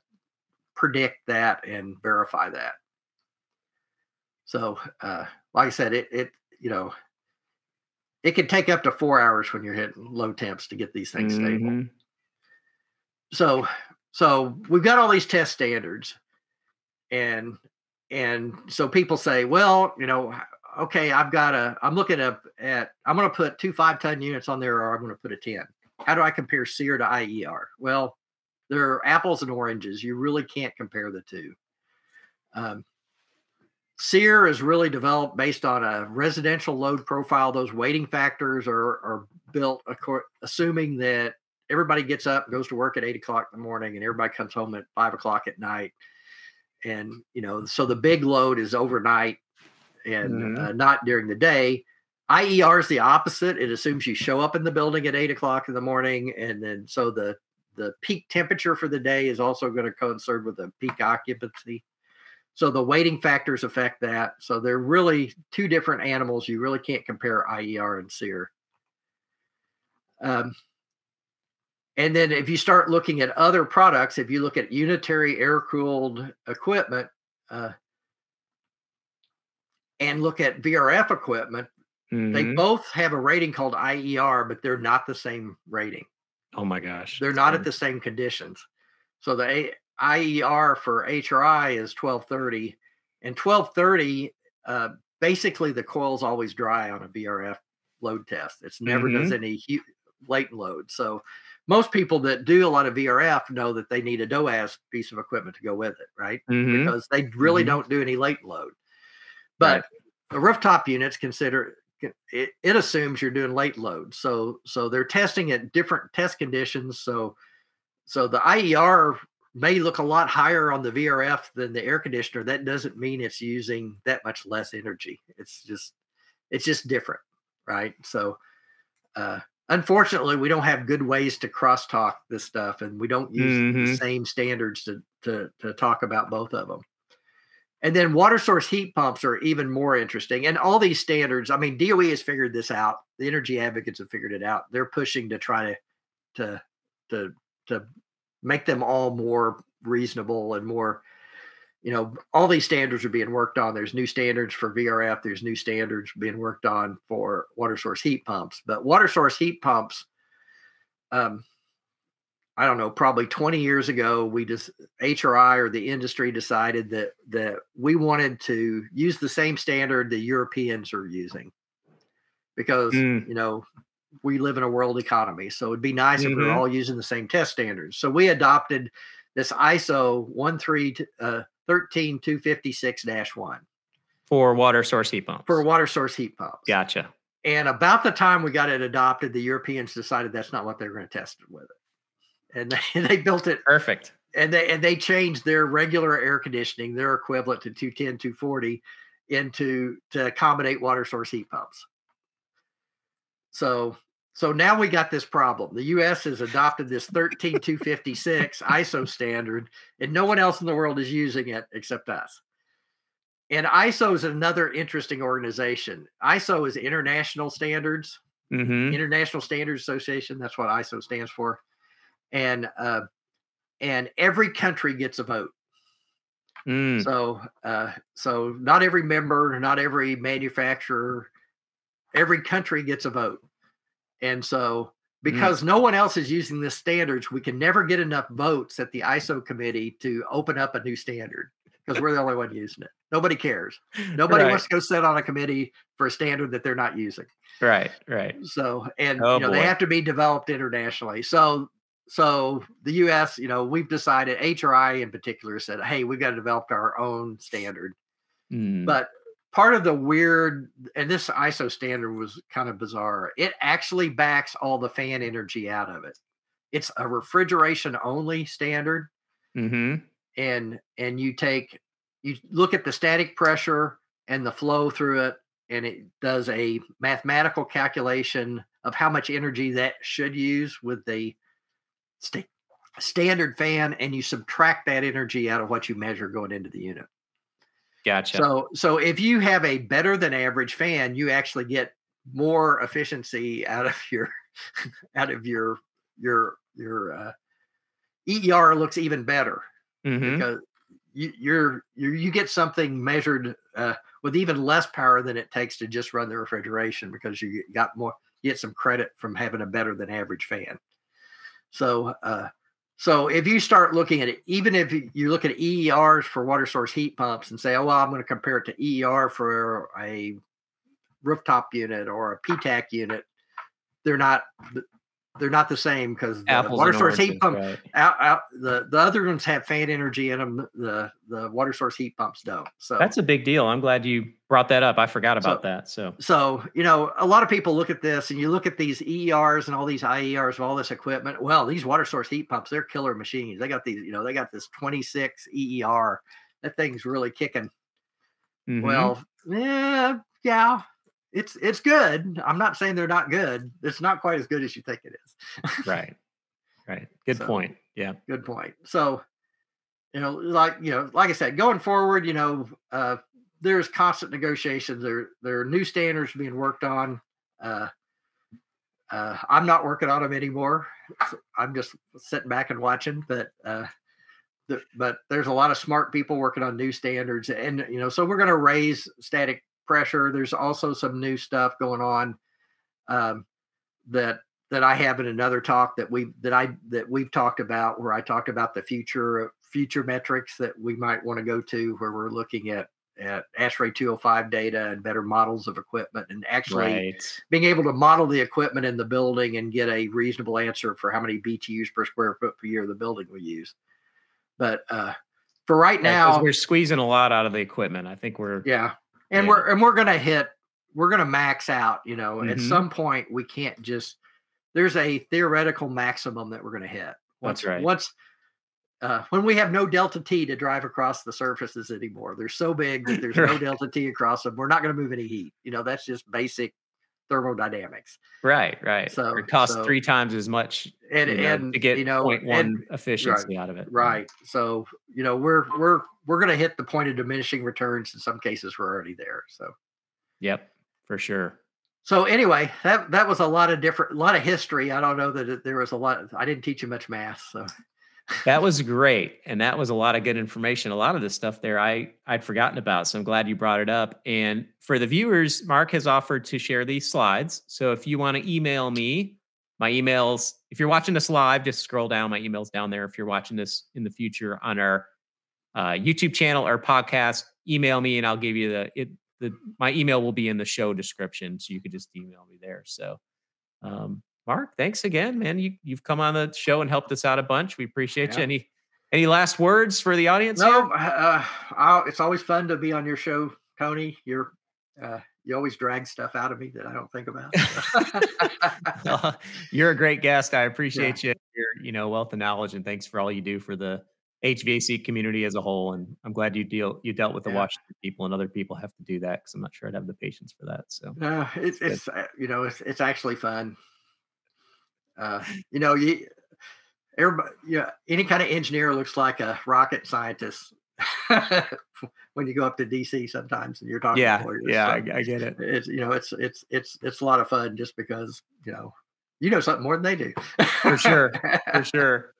S2: predict that and verify that. So, uh, like I said, it it you know it can take up to four hours when you're hitting low temps to get these things mm-hmm. stable. So, so we've got all these test standards, and and so people say, well, you know, okay, I've got a, I'm looking up at, I'm going to put two five ton units on there, or I'm going to put a ten. How do I compare SEER to IER? Well, they're apples and oranges. You really can't compare the two. Um, SEER is really developed based on a residential load profile. Those weighting factors are, are built assuming that everybody gets up, goes to work at eight o'clock in the morning, and everybody comes home at five o'clock at night. And you know, so the big load is overnight and mm-hmm. uh, not during the day. IER is the opposite. It assumes you show up in the building at eight o'clock in the morning, and then so the the peak temperature for the day is also going to coincide with the peak occupancy. So the weighting factors affect that. So they're really two different animals. You really can't compare IER and SEER. Um, and then if you start looking at other products, if you look at unitary air cooled equipment uh, and look at VRF equipment, mm-hmm. they both have a rating called IER, but they're not the same rating.
S1: Oh my gosh.
S2: They're not at the same conditions. So the IER for AHRI is 1230, and 1230 uh, basically the coil's always dry on a VRF load test. It's never mm-hmm. does any hu- latent load. So most people that do a lot of VRF know that they need a DOAS piece of equipment to go with it, right? Mm-hmm. Because they really mm-hmm. don't do any latent load. But right. the rooftop units consider it, it assumes you're doing latent load. So so they're testing at different test conditions. So so the IER may look a lot higher on the VRF than the air conditioner. That doesn't mean it's using that much less energy. It's just it's just different, right? So uh, unfortunately, we don't have good ways to crosstalk this stuff, and we don't use mm-hmm. the same standards to, to to talk about both of them. And then water source heat pumps are even more interesting. And all these standards, I mean, DOE has figured this out. The energy advocates have figured it out. They're pushing to try to to to to make them all more reasonable and more you know all these standards are being worked on there's new standards for vrf there's new standards being worked on for water source heat pumps but water source heat pumps um i don't know probably 20 years ago we just AHRI or the industry decided that that we wanted to use the same standard the europeans are using because mm. you know we live in a world economy. So it'd be nice mm-hmm. if we are all using the same test standards. So we adopted this ISO 13 uh, 13256-1
S1: for water source heat pumps.
S2: For water source heat pumps.
S1: Gotcha.
S2: And about the time we got it adopted, the Europeans decided that's not what they were going to test it with it. And they, they built it
S1: perfect.
S2: And they and they changed their regular air conditioning, their equivalent to 210, 240, into to accommodate water source heat pumps. So so now we got this problem. The US has adopted this 13256 ISO standard, and no one else in the world is using it except us. And ISO is another interesting organization. ISO is International Standards, mm-hmm. International Standards Association. That's what ISO stands for. And uh, and every country gets a vote. Mm. So uh, so not every member, not every manufacturer, every country gets a vote. And so, mm. because mm. no one else is using this standards, we can never get enough votes at the ISO committee to open up a new standard because we're the only one using it. Nobody cares. Nobody right. wants to go sit on a committee for a standard that they're not using.
S1: Right, right.
S2: So, and oh, you know, boy. they have to be developed internationally. So, so the U.S., you know, we've decided AHRI in particular said, "Hey, we've got to develop our own standard." Mm. But part of the weird and this iso standard was kind of bizarre it actually backs all the fan energy out of it it's a refrigeration only standard mm-hmm. and and you take you look at the static pressure and the flow through it and it does a mathematical calculation of how much energy that should use with the sta- standard fan and you subtract that energy out of what you measure going into the unit.
S1: Gotcha.
S2: So so if you have a better than average fan, you actually get more efficiency out of your out of your your your uh, EER looks even better
S1: Mhm.
S2: because you, you're, you're you get something measured uh, with even less power than it takes to just run the refrigeration because you got more you get some credit from having a better than average fan. So uh, so if you start looking at it, even if you look at EERs for water source heat pumps and say, oh well, I'm going to compare it to EER for a rooftop unit or a PTAC unit, they're not they're not the same because the
S1: Apples
S2: water
S1: and
S2: source heat pump
S1: right.
S2: out, out the the other ones have fan energy in them. The the water source heat pumps don't. So
S1: That's a big deal. I'm glad you brought that up. I forgot about
S2: So-
S1: that. So
S2: so you know a lot of people look at this and you look at these ERs and all these IERs of all this equipment. Well, these water source heat pumps, they're killer machines. They got these, you know, they got this 26 EER. That thing's really kicking.
S1: mhm.
S2: Well, yeah, yeah. It's it's good. I'm not saying they're not good. It's not quite as good as you think it is.
S1: right. Right. Good
S2: So-
S1: point. Yeah.
S2: good point. So, you know, like you know, like I said, going forward, you know, uh, there's constant negotiations. There there are new standards being worked on. Uh, uh, I'm not working on them anymore. I'm just sitting back and watching. But uh, the, but there's a lot of smart people working on new standards, and you know, so we're going to raise static pressure. There's also some new stuff going on um, that that I have in another talk that we that I that we've talked about where I talked about the future future metrics that we might want to go to where we're looking at at ASHRAE 205 data and better models of equipment and actually
S1: Right.
S2: being able to model the equipment in the building and get a reasonable answer for how many BTUs per square foot per year the building will use. But uh, for right now,
S1: we're squeezing a lot out of the equipment. I think we're
S2: yeah. And
S1: Yeah.
S2: we're and we're gonna hit we're gonna max out, you know. At
S1: Mhm.
S2: some point we can't just there's a theoretical maximum that we're gonna hit. Once
S1: That's right.
S2: once uh, when we have no delta T to drive across the surfaces anymore. They're so big that there's no delta T across them. We're not gonna move any heat. You know, that's just basic thermodynamics.
S1: right. Right.
S2: So-
S1: it costs
S2: so-
S1: three times as much
S2: And
S1: you know,
S2: and
S1: to get
S2: you know
S1: point one
S2: and-
S1: efficiency out of it.
S2: right. So, you know, we're we're we're gonna hit the point of diminishing returns. In some cases, we're already there. So
S1: Yep. For sure.
S2: So anyway, that that was a lot of different, a lot of history. I don't know that it, there was a lot. I didn't teach you much math, so
S1: That was great, and that was a lot of good information. A lot of this stuff there I I'd forgotten about, so I'm glad you brought it up. And for the viewers, Mark has offered to share these slides. So if you want to email me, my emails. If you're watching this live, just scroll down. My email's down there. If you're watching this in the future on our uh, YouTube channel or podcast, email me, and I'll give you the it. The my email will be in the show description, so you could just email me there. So. Um, Mark, thanks again, man. You you've come on the show and helped us out a bunch. We appreciate you. Any any last words for the audience?
S2: no. Uh, it's always fun to be on your show, Tony. You're uh, you always drag stuff out of me that I don't think about.
S1: You're a great guest. I appreciate you. Your you know wealth of knowledge, and thanks for all you do for the HVAC community as a whole. And I'm glad you deal you dealt with the
S2: Yeah.
S1: Washington people, and other people have to do that because I'm not sure I'd have the patience for that. So
S2: no, it's it's uh, you know it's it's actually fun. Uh, you know you. Everybody, yeah, any kind of engineer looks like a rocket scientist when you go up to DC sometimes and you're talking
S1: yeah,
S2: to lawyers.
S1: yeah,
S2: so-
S1: I, I get it.
S2: it's you know it's it's it's it's a lot of fun just because you know you know something more than they do
S1: For sure, for sure.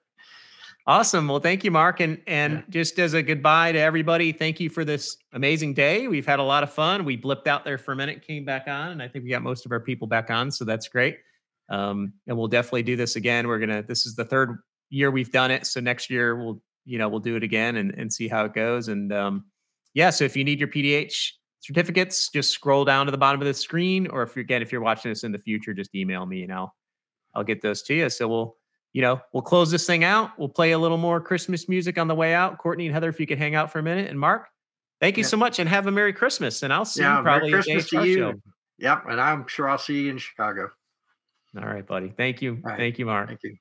S1: Awesome. Well, thank you, Mark. And and
S2: Yeah.
S1: just as a goodbye to everybody, thank you for this amazing day. We've had a lot of fun. We blipped out there for a minute, came back on, and I think we got most of our people back on. So that's great. Um, and we'll definitely do this again. We're gonna. This is the third year we've done it. So next year we'll you know we'll do it again and and see how it goes. And um, yeah. So if you need your PDH certificates, just scroll down to the bottom of the screen, or if you're again if you're watching this in the future, just email me and I'll I'll get those to you. So we'll you know, we'll close this thing out. We'll play a little more Christmas music on the way out. Courtney and Heather, if you could hang out for a minute. And Mark, thank you
S2: Yeah.
S1: so much and have a Merry Christmas. And I'll see
S2: yeah
S1: you probably
S2: Merry christmas to you
S1: show.
S2: yep and i'm sure i'll see you in chicago
S1: All right, buddy. Thank you.
S2: right.
S1: Thank you, Mark.
S2: thank you